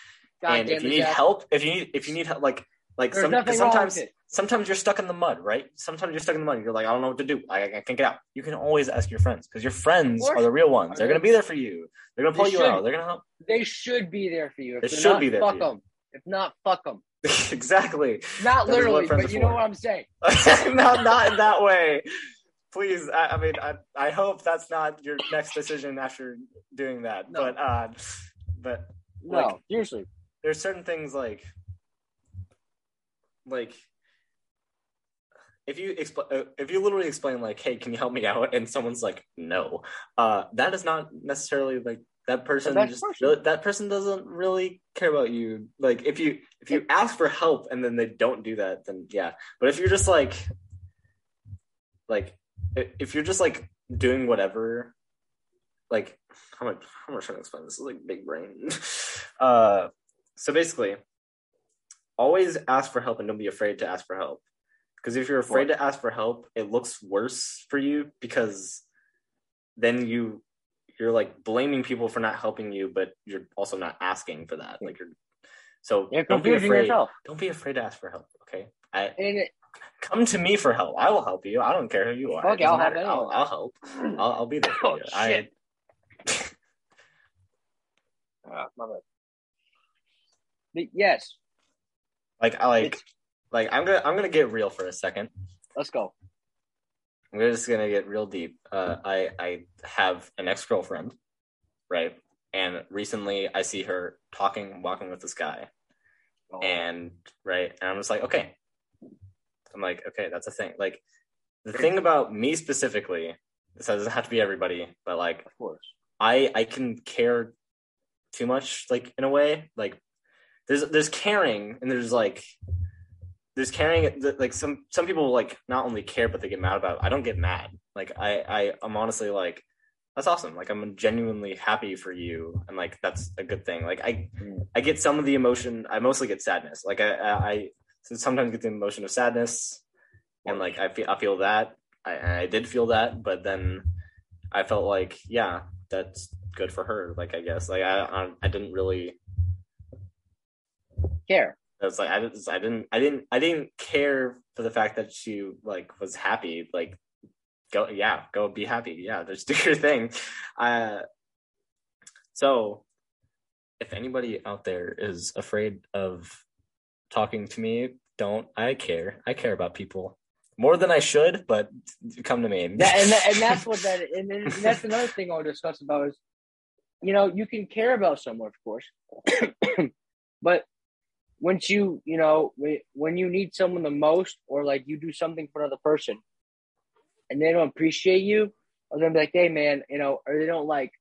God and if you need Zach. help, if you need if you need help, like like some, nothing 'cause wrong sometimes. Sometimes you're stuck in the mud, right? Sometimes you're stuck in the mud. You're like, I don't know what to do. I, I can't get out. You can always ask your friends because your friends are the real ones. They're they- gonna be there for you. They're gonna pull you should. out. They're gonna help. they should be there for you. If They should not, be there fuck them. If not, fuck them. exactly. Not That literally, but you know what I'm saying. not not in that way. Please, I, I mean, I, I hope that's not your next decision after doing that. No. But uh, but No, Like- seriously. there's certain things like like if you explain uh, if you literally explain like hey can you help me out? and someone's like no uh that is not necessarily like that person just person. that person doesn't really care about you. Like if you if you ask for help and then they don't do that then yeah. But if you're just like like if you're just like doing whatever like how much how much trying to explain? This is like big brain. Uh so basically always ask for help and don't be afraid to ask for help because if you're afraid to ask for help it looks worse for you because then you you're like blaming people for not helping you but you're also not asking for that like you're so You're don't be confusing afraid yourself. don't be afraid to ask for help okay i And it, come to me for help i will help you i don't care who you are Fuck It it, I'll doesn't help. I'll. I'll help I'll, I'll be there for Oh, you shit. i Ah, my bad. But yes, like i like It's- like i'm gonna i'm gonna get real for a second let's go. I'm just gonna get real deep. Uh, I I have an ex girlfriend, right? And recently I see her talking, walking with this guy, Oh, and right, and I'm just like, okay. I'm like, okay, that's a thing. Like, the thing about me specifically, this doesn't have to be everybody, but like, of course. I I can care too much, like in a way. Like, there's there's caring, and there's like there's that like some some people like not only care but they get mad about it. I don't get mad. Like I I I'm honestly like that's awesome. Like I'm genuinely happy for you and like that's a good thing. Like I. I get some of the emotion. I mostly get sadness. Like I I, I sometimes get the emotion of sadness and like I feel I feel that. I I did feel that, but then I felt like yeah, that's good for her. Like I guess like I I, I didn't really Care. I was like, I didn't, I didn't, I didn't, I didn't care for the fact that she like was happy. Like, go, yeah, go be happy. Yeah, just do your thing. Uh, so, if anybody out there is afraid of talking to me, don't. I care. I care about people more than I should, but come to me. That, and, that, and that's what that and, then that's another thing I'll discuss about is, you know, you can care about someone, of course, but once you, you know, when, you need someone the most, or like you do something for another person, and they don't appreciate you, or they'll be like, "Hey, man," you know, or they don't like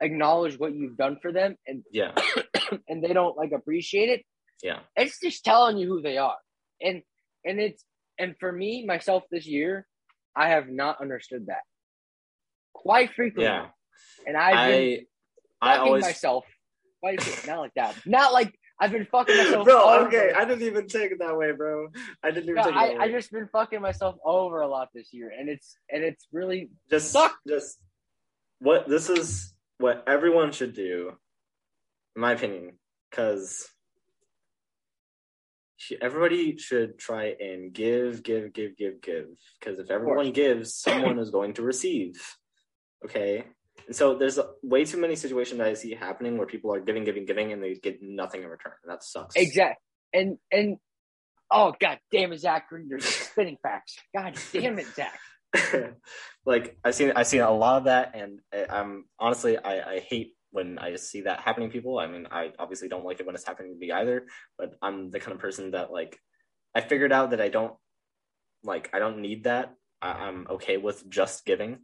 acknowledge what you've done for them, and yeah, and they don't like appreciate it. yeah, it's just telling you who they are and and it's and for me myself this year i have not understood that quite frequently yeah. and i've been I, I always. myself quite a bit. not like that not like i've been fucking myself Bro, over. okay, I didn't even take it that way, bro. I didn't even No, take it I, I just been fucking myself over a lot this year and it's and it's really just Suck. just what this is what everyone should do in my opinion because everybody should try and give give give give give because if everyone gives someone is going to receive okay and so there's way too many situations that i see happening where people are giving giving giving and they get nothing in return and that sucks Exactly. and and oh god damn it zach you're spinning facts god damn it zach like I've seen I've seen a lot of that, and I, I'm honestly I, I hate when I see that happening to people. I mean, I obviously don't like it when it's happening to me either. But I'm the kind of person that like I figured out that I don't like I don't need that. I, I'm okay with just giving.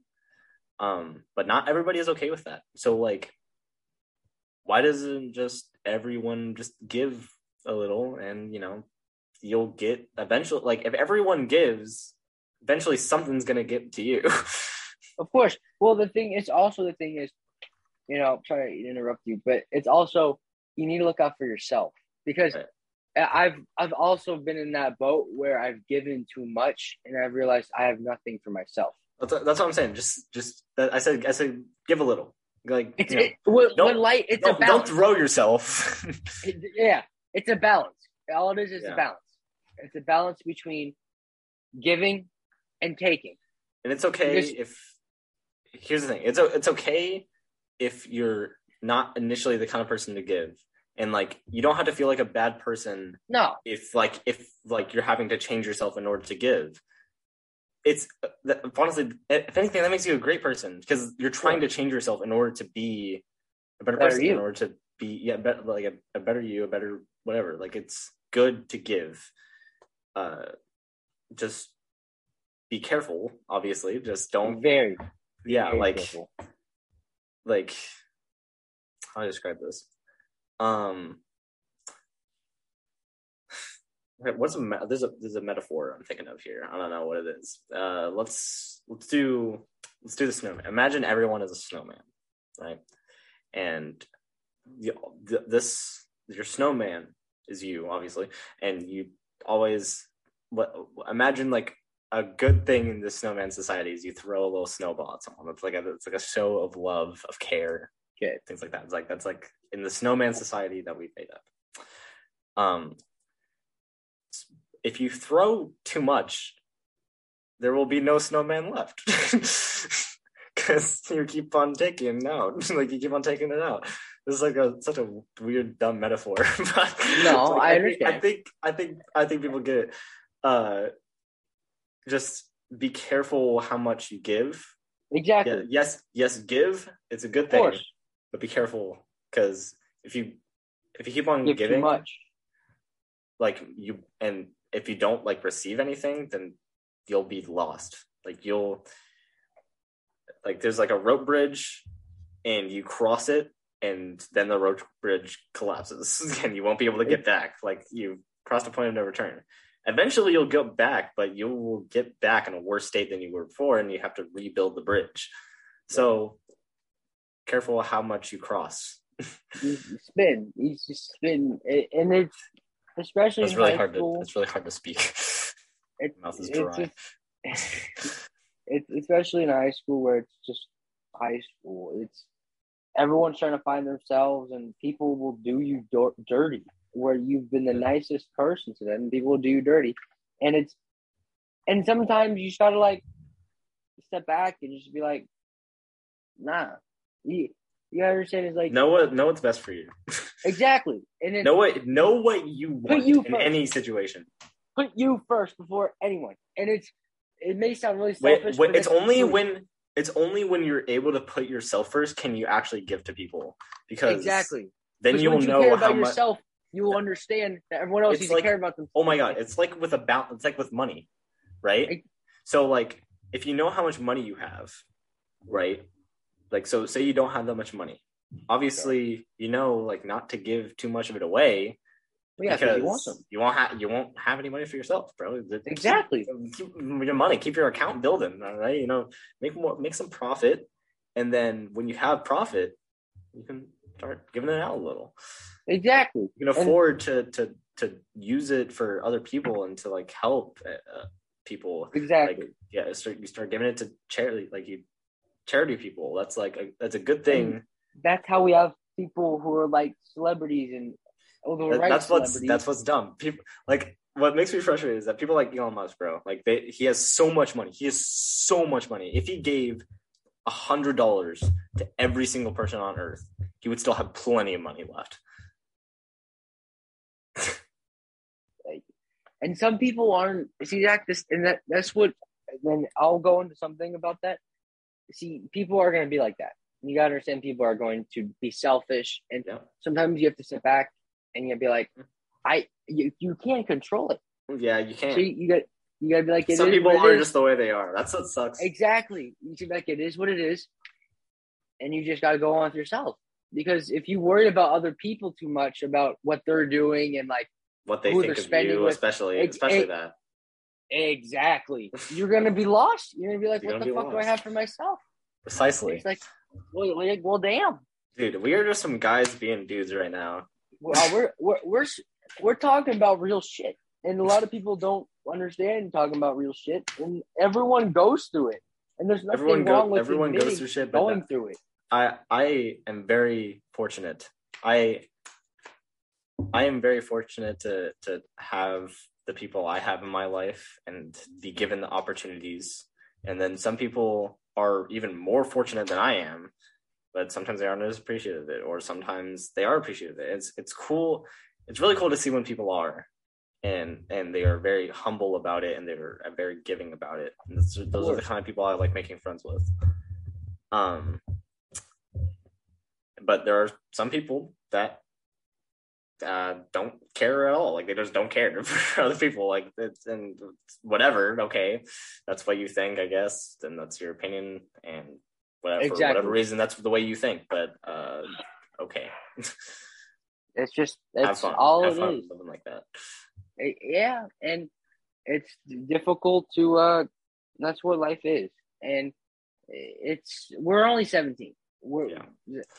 Um, but not everybody is okay with that. So like, why doesn't just everyone just give a little and you know you'll get eventually like if everyone gives eventually something's gonna get to you Of course. Well, the thing is also the thing is, you know, sorry to interrupt you, but it's also you need to look out for yourself because Right. I've I've also been in that boat where I've given too much and I've realized I have nothing for myself. That's, that's what i'm saying just just that i said i said give a little like It's you know, it, when, don't- when light, it's a don't, don't throw yourself It- yeah, it's a balance. All it is is Yeah. a balance. It's a balance between giving and taking. and it's okay if here's the thing it's it's okay if you're not initially the kind of person to give and like you don't have to feel like a bad person No, if like if like you're having to change yourself in order to give it's honestly if anything that makes you a great person because you're trying to change yourself in order to be a better, Better person you. in order to be yeah better like a, a better you a better whatever like it's good to give uh just be careful obviously just don't very. yeah very like careful. like how do I describe this? Um, what's a there's a there's a metaphor I'm thinking of here. I don't know what it is. Uh, let's let's do let's do the snowman. Imagine everyone is a snowman, right? And the, the, this your snowman is you, obviously, and you always what imagine like a good thing in the snowman society is you throw a little snowball at someone. It's like a it's like a show of love, of care, Okay. things like that. It's like that's like in the snowman society that we made up. Um, if you throw too much, there will be no snowman left because you keep on taking it out. like you keep on taking it out. This is like a such a weird, dumb metaphor. but No, like, I I understand. think I think I think people get it. Uh, just be careful how much you give. Exactly. Yeah, yes, yes, give. It's a good thing but be careful because if you if you keep on Give too giving much. like you and if you don't like receive anything then you'll be lost. Like you'll like there's like a rope bridge and you cross it and then the rope bridge collapses. And you won't be able to get back. Like you crossed a point of no return. Eventually you'll go back but you will get back in a worse state than you were before and you have to rebuild the bridge. So careful how much you cross. You spin. You just spin, and it's especially It's in really high hard school. to it's really hard to speak. it- mouth is it's dry. just- it's especially in high school where it's just high school. It's everyone's trying to find themselves, and people will do you dir- dirty. Where you've been the nicest person to them, people will do you dirty, and it's and sometimes you just gotta like step back and just be like, nah. You you understand it's like know what know what's best for you. exactly, and it know what know what you want you in first. any situation. put you first before anyone, and it's it may sound really selfish. it's only true. when it's only when you're able to put yourself first can you actually give to people because exactly. then you will once know care how about much. yourself, you will understand that everyone else needs like- to care about themselves. Oh my god, it's like with a balance. It's like with money, right? So like if you know how much money you have, right? Like so, say you don't have that much money. Obviously, you know, like not to give too much of it away yeah, because you want some. you won't have you won't have any money for yourself, bro. Exactly. Keep, your money, keep your account building, all right? You know, make more, make some profit, and then when you have profit, you can start giving it out a little. Exactly. You can afford to to to use it for other people and to like help uh, people. Exactly. Like yeah, start, you start giving it to charity, like you charity people. That's like a, that's a good thing. That's how we have people who are like celebrities and oh, the That- right that's what's that's what's dumb. People like what makes me frustrated is that people like Elon Musk, bro. Like they, he has so much money. He has so much money. If he gave a hundred dollars to every single person on Earth, he would still have plenty of money left. and some people aren't. See, that this and that that's what. Then I'll go into something about that. See, people are going to be like that. You got to understand, people are going to be selfish, and Yeah. sometimes you have to sit back and you'll be like, I you, you can't control it. Yeah, you can't. So you, you got You gotta be like, it Some people are just the way they are. That's what sucks. Exactly. You should be like, it is what it is. And you just got to go on with yourself. Because if you worry about other people too much about what they're doing and like, What they think they're of spending you, with- especially Ex- especially ex- that. exactly, you're to be lost. You're to be like, You're what the fuck do I have for myself? Precisely. It's like, like, well damn. Dude, we are just some guys being dudes right now. Well, we're, we're, we're, we're talking about real shit. And a lot of people don't understand talking about real shit. And everyone goes through it. And there's nothing Everyone wrong go, with everyone goes through shit, but going that- through it. I I am very fortunate. I I am very fortunate to to have the people I have in my life and be given the opportunities. And then some people are even more fortunate than I am, but sometimes they aren't as appreciative of it, or sometimes they are appreciative of it. It's it's cool. It's really cool to see when people are, and and they are very humble about it, and they're very giving about it. And those, those are the kind of people I like making friends with. Um, but there are some people that uh, don't care at all. Like they just don't care for other people. Like it's and whatever. Okay, that's what you think, I guess. Then that's your opinion, and whatever for Exactly. whatever reason, that's the way you think. But uh, okay, It's just, that's fun. all have it fun is. living like that. Eh, yeah and it's difficult to uh that's what life is and it's we're only 17 we're Yeah.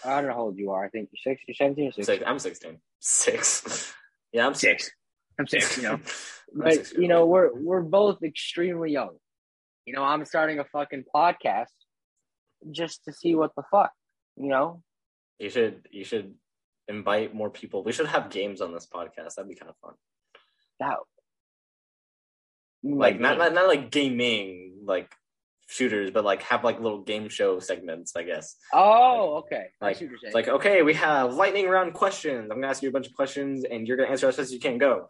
i don't know how old you are i think you're six you're 17 or six Six, I'm sixteen. Six. Yeah, I'm six. six i'm six you know but six you know old. we're we're both extremely young you know i'm starting a fucking podcast just to see what the fuck you know you should you should invite more people. We should have games on this podcast. That'd be kind of fun. that like not, not not like gaming like shooters but like have like little game show segments i guess oh okay like see what you're saying. it's like okay we have lightning round questions i'm gonna ask you a bunch of questions and you're gonna answer as fast as you can go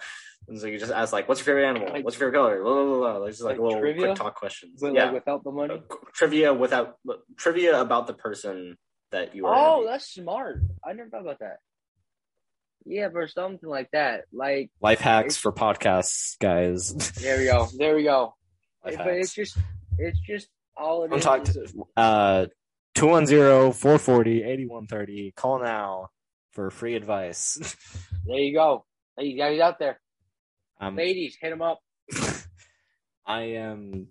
and so you just ask like what's your favorite animal Like- what's your favorite color blah, blah, blah, blah. Like, just like, Like little trivia? quick talk questions but yeah like without the money Uh, trivia without trivia about the person that you are Oh, that's smart. I never thought about that. Yeah, or something like that. Like Life hacks for podcasts, guys. there we go, there we go. Life but it's just, it's just all it I'm talking is- uh 210-440-8130. Call now for free advice. there you go. You guys out there, Um, ladies, hit him up. I am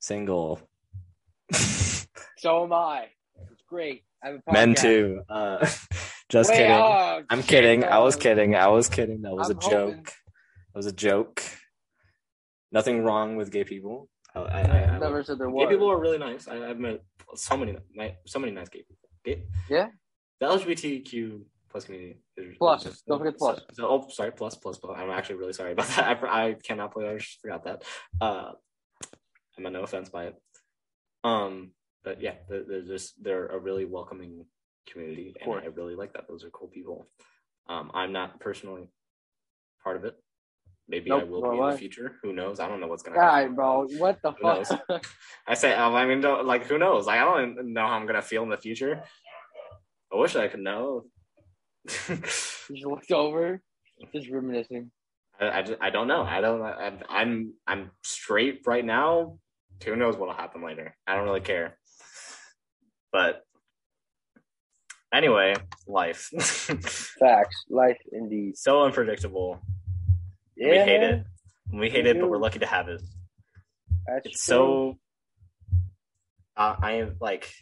single. So am I. It's great. I have a Men too. Uh, just Wait, kidding. oh, I'm shit, kidding. I was kidding. I was kidding. That was I'm a joke. hoping- That was a joke. Nothing wrong with gay people. I, I, I- I, Never said there gay was. people are really nice I, i've met so many so many nice gay people gay, Yeah. the lgbtq plus community Plus. just- Don't forget plus. So, so- oh, sorry, plus, plus, plus. I'm actually really sorry about that. I, I cannot believe I just forgot that. Uh, I meant no offense by it. Um, but yeah, they're, they're just they're a really welcoming community, and. I really like that. Those are cool people. Um, I'm not personally part of it. Maybe I will be in am the future. Who knows? I don't know what's gonna God, happen. bro, what the Who fuck? I say, um, I mean, like, who knows? Like, I don't know how I'm gonna feel in the future. I wish I could know. just looked over, just reminiscing. I, I, just- I don't know. I don't. I, I'm I'm straight right now. Who knows what'll happen later? I don't really care. But anyway, life Facts, life indeed. so unpredictable. Yeah, we hate it. We hate We it, but we're lucky to have it. That's It's true. so. Uh, I am like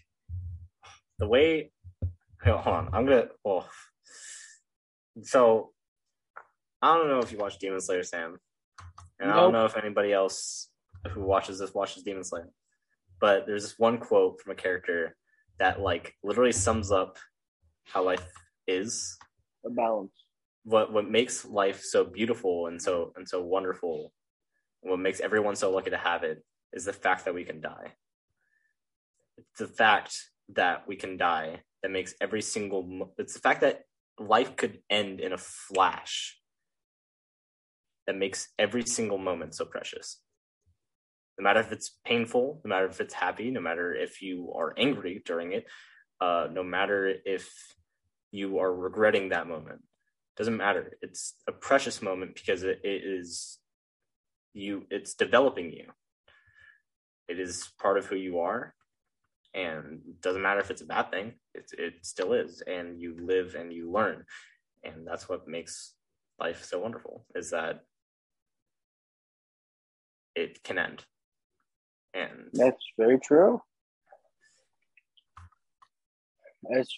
the way. Hold on, I'm gonna. Well, so I don't know if you watch Demon Slayer, Sam, and I don't know if anybody else who watches this watches Demon Slayer, but there's this one quote from a character that like literally sums up how life is a balance. What what makes life so beautiful and so and so wonderful what makes everyone so lucky to have it is the fact that we can die. It's the fact that we can die that makes every single it's the fact that life could end in a flash that makes every single moment so precious. No matter if it's painful no matter if it's happy no matter if you are angry during it uh, no matter if you are regretting that moment doesn't matter it's a precious moment because it, it is you it's developing you. It is part of who you are, and doesn't matter if it's a bad thing. It it still is, and you live and you learn, and that's what makes life so wonderful. Is that it can end, and That's very true. It's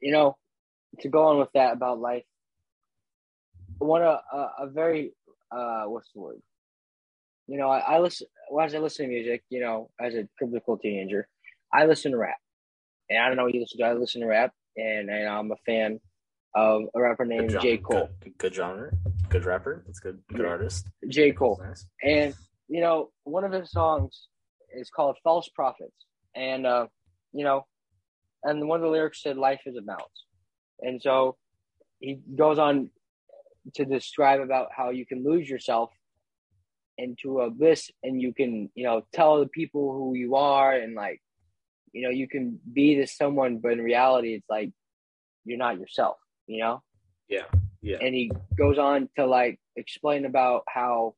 you know to go on with that about life. One a a, very uh what's the word? You know, I, I listen as I listen to music. You know, as a typical teenager, I listen to rap, and I don't know what you listen to. I listen to rap, and, and I'm a fan of a rapper named good J Cole. good, good genre, good rapper. That's good. Good Yeah. artist. J Cole. Nice. And you know, one of his songs is called "False Prophets," and uh, you know, and one of the lyrics said, "Life is a balance," and so he goes on to describe about how you can lose yourself into a bliss, and you can, you know, tell the people who you are, and like, you know, you can be this someone, but in reality, it's like you're not yourself, you know Yeah. Yeah. and he goes on to like explain about how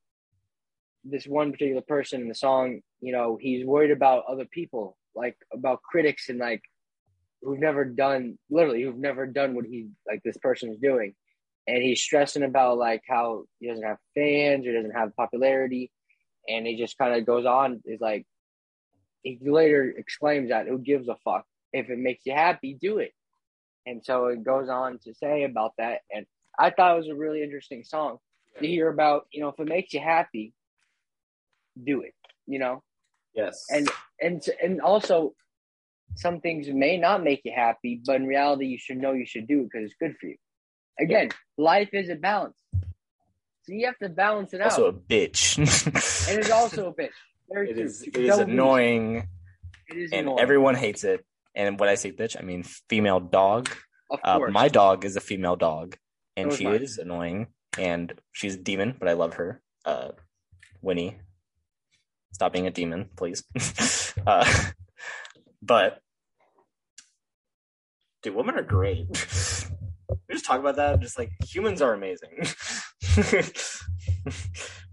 this one particular person in the song, you know, he's worried about other people, like about critics and like who've never done literally who've never done what he like this person is doing. And he's stressing about like how he doesn't have fans or doesn't have popularity. And he just kind of goes on is like he later exclaims that who gives a fuck? If it makes you happy, do it. And so it goes on to say about that. And I thought it was a really interesting song to hear about, you know, if it makes you happy, do it, you know? Yes. And and and also some things may not make you happy, but in reality you should know you should do it because it's good for you. Again, life is a balance. So you have to balance it out. Also a bitch. and it's also a bitch. Very it true. is it is annoying It is and annoying. everyone hates it. And when I say bitch, I mean female dog. of Uh, course. my dog is a female dog, and she mine. is annoying, and she's a demon, but I love her. Uh, Winnie, stop being a demon, please. uh, but, dude, women are great. just talk about that. Just like humans are amazing.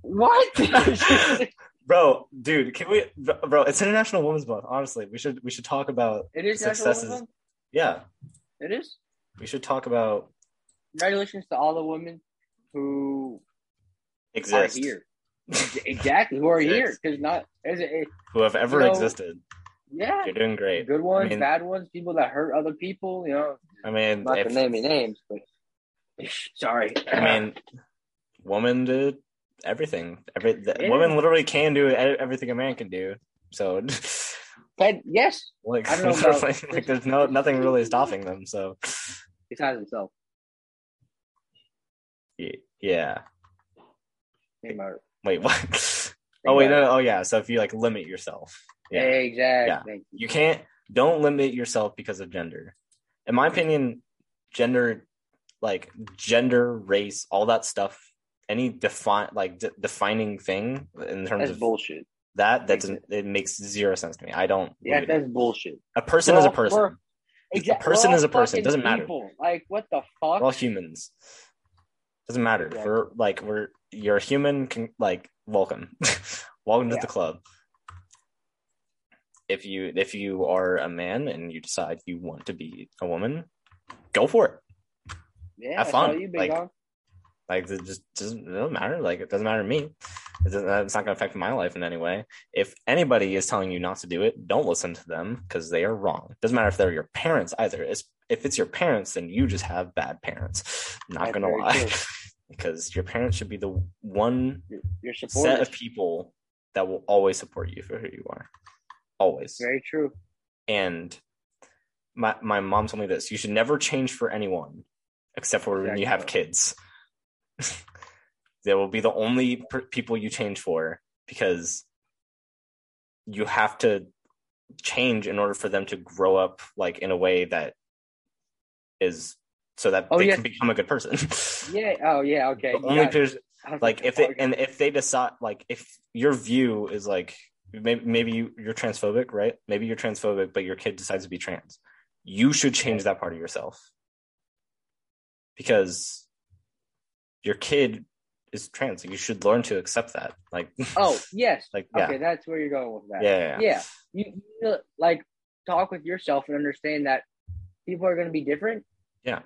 what? bro, dude, can we, bro? It's International Women's Month. Honestly, we should we should talk about it is successes. Yeah, It is. we should talk about Congratulations to all the women who exist. are here. exactly, who are here because not it- who have ever You know, existed. Yeah, You're doing great. good ones, I mean, bad ones, people that hurt other people. You know, I mean, not if, to name any names, but sorry. I mean, woman did everything. Every the, Yeah. woman literally can do everything a man can do. So, Ted, yes, like, I don't know about- like, like, there's no nothing really stopping them. So, besides himself. yeah. Wait, what? Oh wait, no, no. Oh yeah. So if you like limit yourself, yeah, Exactly. Yeah. You. you can't. Don't limit yourself because of gender. In my opinion, gender, like gender, race, all that stuff, any define like de- defining thing in terms That's of bullshit. that that doesn't it makes zero sense to me. I don't. Yeah, believe it. that's bullshit. a person We're is a person. we're- A person is a person. It doesn't matter. people. Like what the fuck? We're all humans. Doesn't matter. Yeah. We're like we're you're a human. Can like welcome, welcome to the club. If you if you are a man and you decide you want to be a woman, go for it. yeah, have fun. You Like, dog. Like it just doesn't, it doesn't matter. Like it doesn't matter to me. It doesn't, it's not going to affect my life in any way. If anybody is telling you not to do it, don't listen to them because they are wrong. Doesn't matter if they're your parents either. It's, if it's your parents, then you just have bad parents. Not That's gonna lie. because your parents should be the one you're set of people that will always support you for who you are. Always. Very true. And my my mom told me this: you should never change for anyone, except for when you have kids. they will be the only per- people you change for because you have to change in order for them to grow up like in a way that is so that Oh, they yes. can become a good person. Yeah. Oh yeah. Okay. only got- pers- I was like if they okay. and if they decide like if your view is like maybe maybe you, you're transphobic right maybe you're transphobic but your kid decides to be trans you should change that part of yourself because your kid is trans. You should learn to accept that. Like, Oh yes. like yeah, Okay, that's where you're going with that. yeah, yeah, yeah. yeah. You, you like talk with yourself and understand that people are going to be different. Yeah.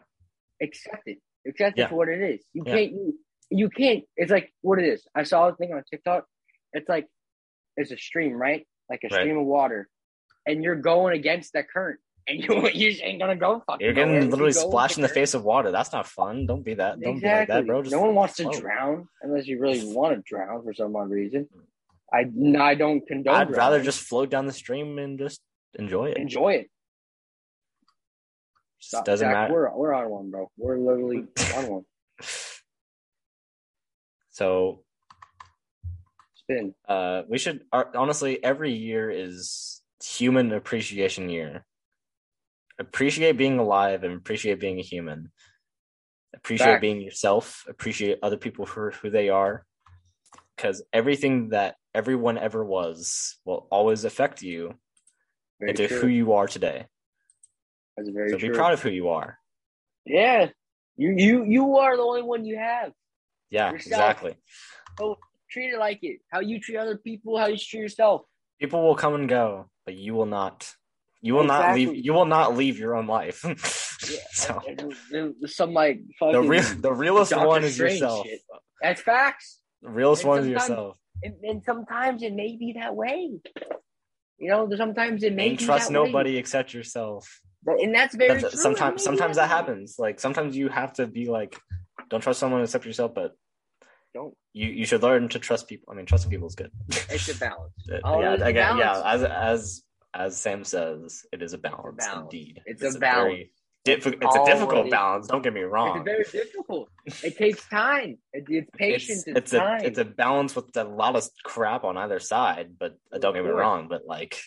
Accept it. Accept Yeah. it for what it is. You Yeah. can't. You, you can't. It's like what it is. I saw a thing on TikTok. It's like it's a stream, right? Like a Right. stream of water, and you're going against that current, and you you just ain't gonna go. Fucking You're getting nowhere. Literally with splashed in the current. face of water. That's not fun. Don't be that. Don't be like that, bro. Just no one wants to float. drown unless you really want to drown for some odd reason. I I don't condone. I'd rather just float down the stream and just enjoy it. enjoy it. Just doesn't matter. We're we're on one, bro. We're literally on one. So Spin. uh, we should our, honestly every year is human appreciation year. Appreciate being alive and appreciate being a human. Appreciate Facts. being yourself. Appreciate other people for who they are. Because everything that everyone ever was will always affect you Very into true. who you are today. That's very So true. be proud of who you are. yeah, you you you are the only one you have. Yeah, Yourself. exactly. Oh, treat it like it. How you treat other people, how you treat yourself. People will come and go, but you will not. You will not leave. You will not leave your own life. Yeah, so and- and there- there's some like the real, the realest Doctor one is Strange yourself. shit. That's facts. The realest And one is yourself. And, and sometimes it may be that way. You know, sometimes it may And be trust that way. nobody except yourself. But- And that's very That's- sometimes, sometimes that happens. Like sometimes you have to be like, don't trust someone except yourself. But Don't. you you should learn to trust people. I mean, trusting people is good. It's a balance. Yeah, it's a again, yeah. As as as Sam says, it is a balance, balance. indeed. It's a balance. very diffi- it's a difficult balance. Don't get me wrong. It's very difficult. It takes time. It, it's patience. it's, It's, it's time. a it's a balance with a lot of crap on either side but uh, don't get me wrong but like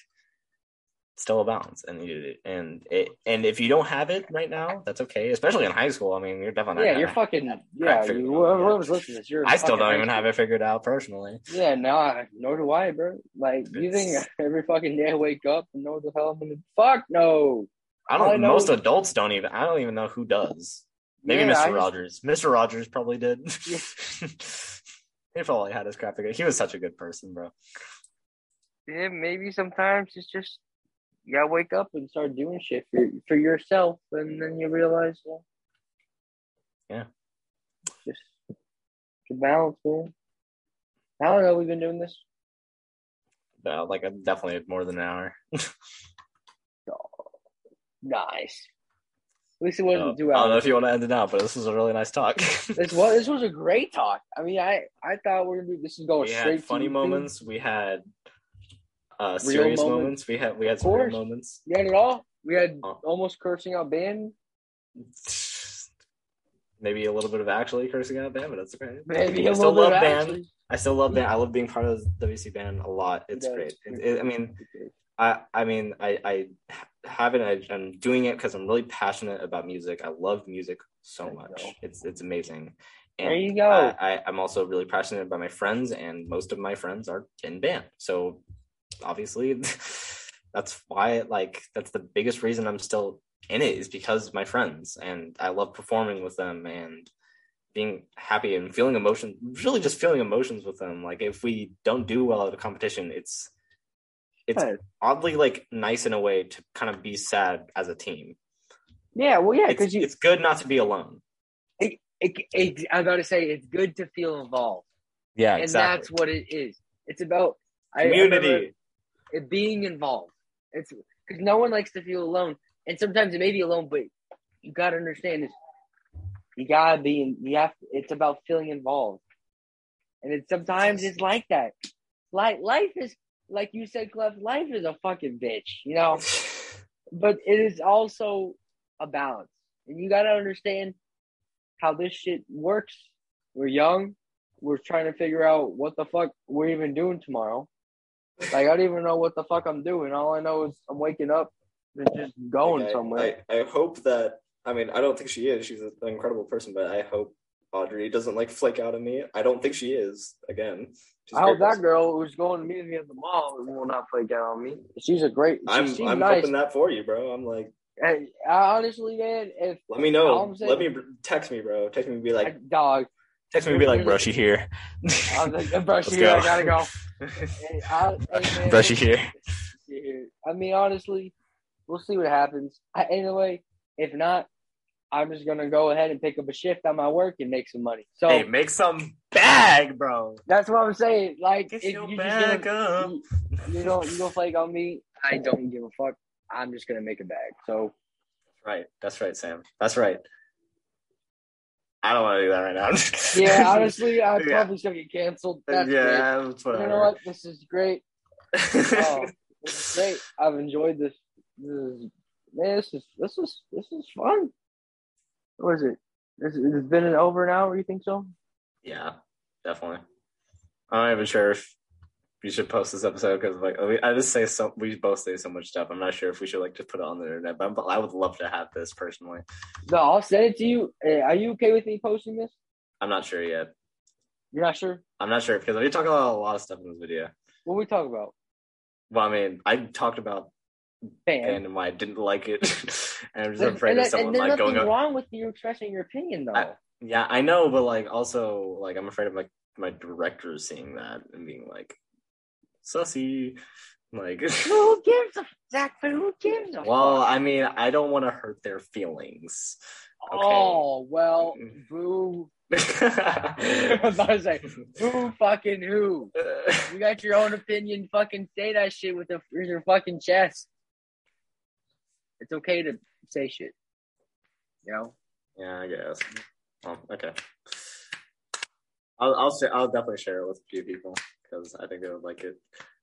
still a balance and you and it and if you don't have it right now that's okay especially in high school i mean you're definitely yeah, you're fucking. Yeah, you, it out, yeah. whoever's listening to this, you're. i still don't even have it figured out personally Yeah, no, I- nor do I, bro. Like, you think every fucking day I wake up and know what the hell I'm gonna. Fuck no. i don't I most adults don't even i don't even know who does maybe Yeah, mr I just- rogers mr rogers probably did Yeah. he probably had his crap figured he was such a good person bro Yeah, maybe sometimes it's just you gotta wake up and start doing shit for for yourself, and then you realize, well, Yeah. just to balance, man. How long have we been doing this? uh, like definitely more than an hour Nice. At least it wasn't Uh, two i don't know if you want to end it now but this was a really nice talk This was this was a great talk. I mean, I I thought we are gonna be this is going we straight had funny moments. We had uh, serious moments. moments. We had we had some real moments. We had it all. We had Oh. almost cursing out Ben. Maybe a little bit of actually cursing out band, but that's okay. Maybe I still love band. I still love band. I love being part of the WC band a lot. It's does. great. It, it, I mean, I I mean, I I have it. I, I'm doing it because I'm really passionate about music. I love music so much. It's it's amazing. There you go. I, I, I'm also really passionate about my friends, and most of my friends are in band. So obviously, that's why like that's the biggest reason I'm still in it is because of my friends, and I love performing with them and being happy and feeling emotion. Really, just feeling emotions with them. Like if we don't do well at a competition, it's it's Yeah. oddly like nice in a way to kind of be sad as a team. Yeah, well, yeah, because you. it's good not to be alone. It, it, I'm about to say it's good to feel involved, Yeah, and that's what it is. It's about I- I community. It being involved. It's because no one likes to feel alone, and sometimes it may be alone, but you got to understand this. You gotta be. In, you have. It's about feeling involved, and it sometimes it's like that. Like life is, like you said, Clef. Life is a fucking bitch, you know. but it is also a balance, and you got to understand how this shit works. We're young. We're trying to figure out what the fuck we're even doing tomorrow. Like I don't even know what the fuck I'm doing. All I know is I'm waking up and just going Like, I- somewhere. I, I hope that I mean I don't think she is. She's an incredible person, but I hope Audrey doesn't like flake out on me. I don't think she is. Again, she's I hope that girl who's going to meet me at the mall will not flake out on me. She's a great. She I'm seems I'm nice. hoping that for you, bro. I'm like, Hey, I, honestly, man, if let me know. Saying- Let me text me, bro. Text me, and be like, dog, Text me and be like, brushy here. I was like, brush Let's I go. gotta go. Hey, I, hey, man, Brushy here. here. I mean, honestly, we'll see what happens. I, anyway, if not, I'm just gonna go ahead and pick up a shift on my work and make some money. So Hey, make some bag, bro. that's what I'm saying. Like, Get if your you bag just gonna, up. you, you don't you don't flake on me, I don't give a fuck. I'm just gonna make a bag. So Right. That's right, Sam. That's right. I don't want to do that right now. yeah, honestly, I'm Yeah. probably gonna get canceled. That's great. yeah, that's You know what? This is great. Oh, this is great. I've enjoyed this. This is man. This is this is this is fun. What is it? This it's been an over an hour. You think so? yeah, definitely. I'm not even sure if we should post this episode because like we- I just say so. We both say so much stuff. I'm not sure if we should like just put it on the internet, but I'm- I would love to have this personally. No, I'll send it to you. Eh, Are you okay with me posting this? I'm not sure yet. You're not sure? I'm not sure because we talk about a lot of stuff in this video. What we talk about? Well, I mean, I talked about band. and and why I didn't like it, and I'm just And, afraid and, of and someone there's like nothing going. Up. wrong with you expressing your opinion, though. I- Yeah, I know, but like also like I'm afraid of like my director seeing that and being like, "Sussy," like. who gives a Zach? But who gives a well, fuck? I mean, I don't want to hurt their feelings. Oh well, boo. I was about to say, who fucking who? You got your own opinion. Fucking say that shit with, the, with your fucking chest. It's okay to say shit. You know. yeah, I guess. Well, okay. I'll I'll I'll definitely share it with a few people because I think they would like it.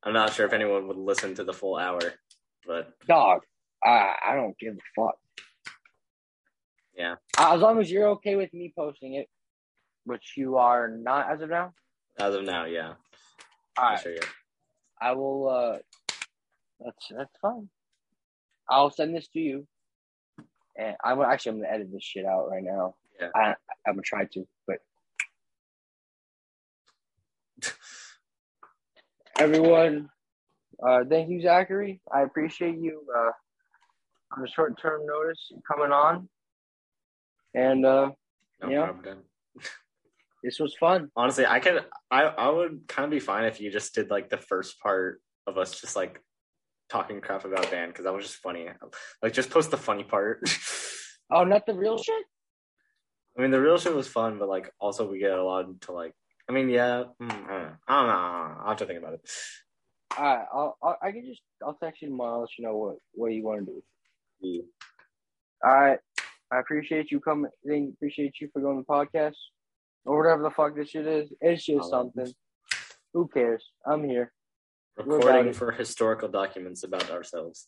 I'm not sure if anyone would listen to the full hour, but dog, I I don't give a fuck. Yeah. As long as you're okay with me posting it, which you are not as of now. as of now, yeah. All right, share. I will. uh That's that's fine. I'll send this to you, and I'm actually I'm gonna edit this shit out right now. Yeah. I I'm gonna try to, but everyone, uh, thank you, Zachary. I appreciate you uh, on a short term notice coming on, and uh, No Yeah. problem. this was fun. Honestly, I could I I would kind of be fine if you just did like the first part of us just like talking crap about Dan because that was just funny. Like just post the funny part. Oh, not the real shit. I mean, the real shit was fun, but like also we get a lot into like. I mean, yeah, mm, I don't know. I don't know. I'll have to think about it. All right, I'll, I'll I can just I'll text you tomorrow. I'll let you know what what you want to do. Yeah. All right. I appreciate you coming. Appreciate you for going to the podcast or whatever the fuck this shit is. It's just something. Who cares? I'm here. Recording for historical documents about ourselves.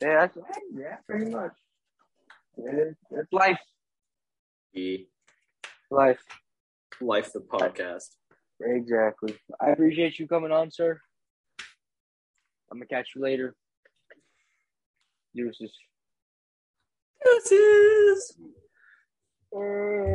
Yeah, that's yeah, pretty much. It's life. The Life. Life, the podcast. Exactly. I appreciate you coming on, sir. I'm gonna catch you later. Deuces. This is. Uh,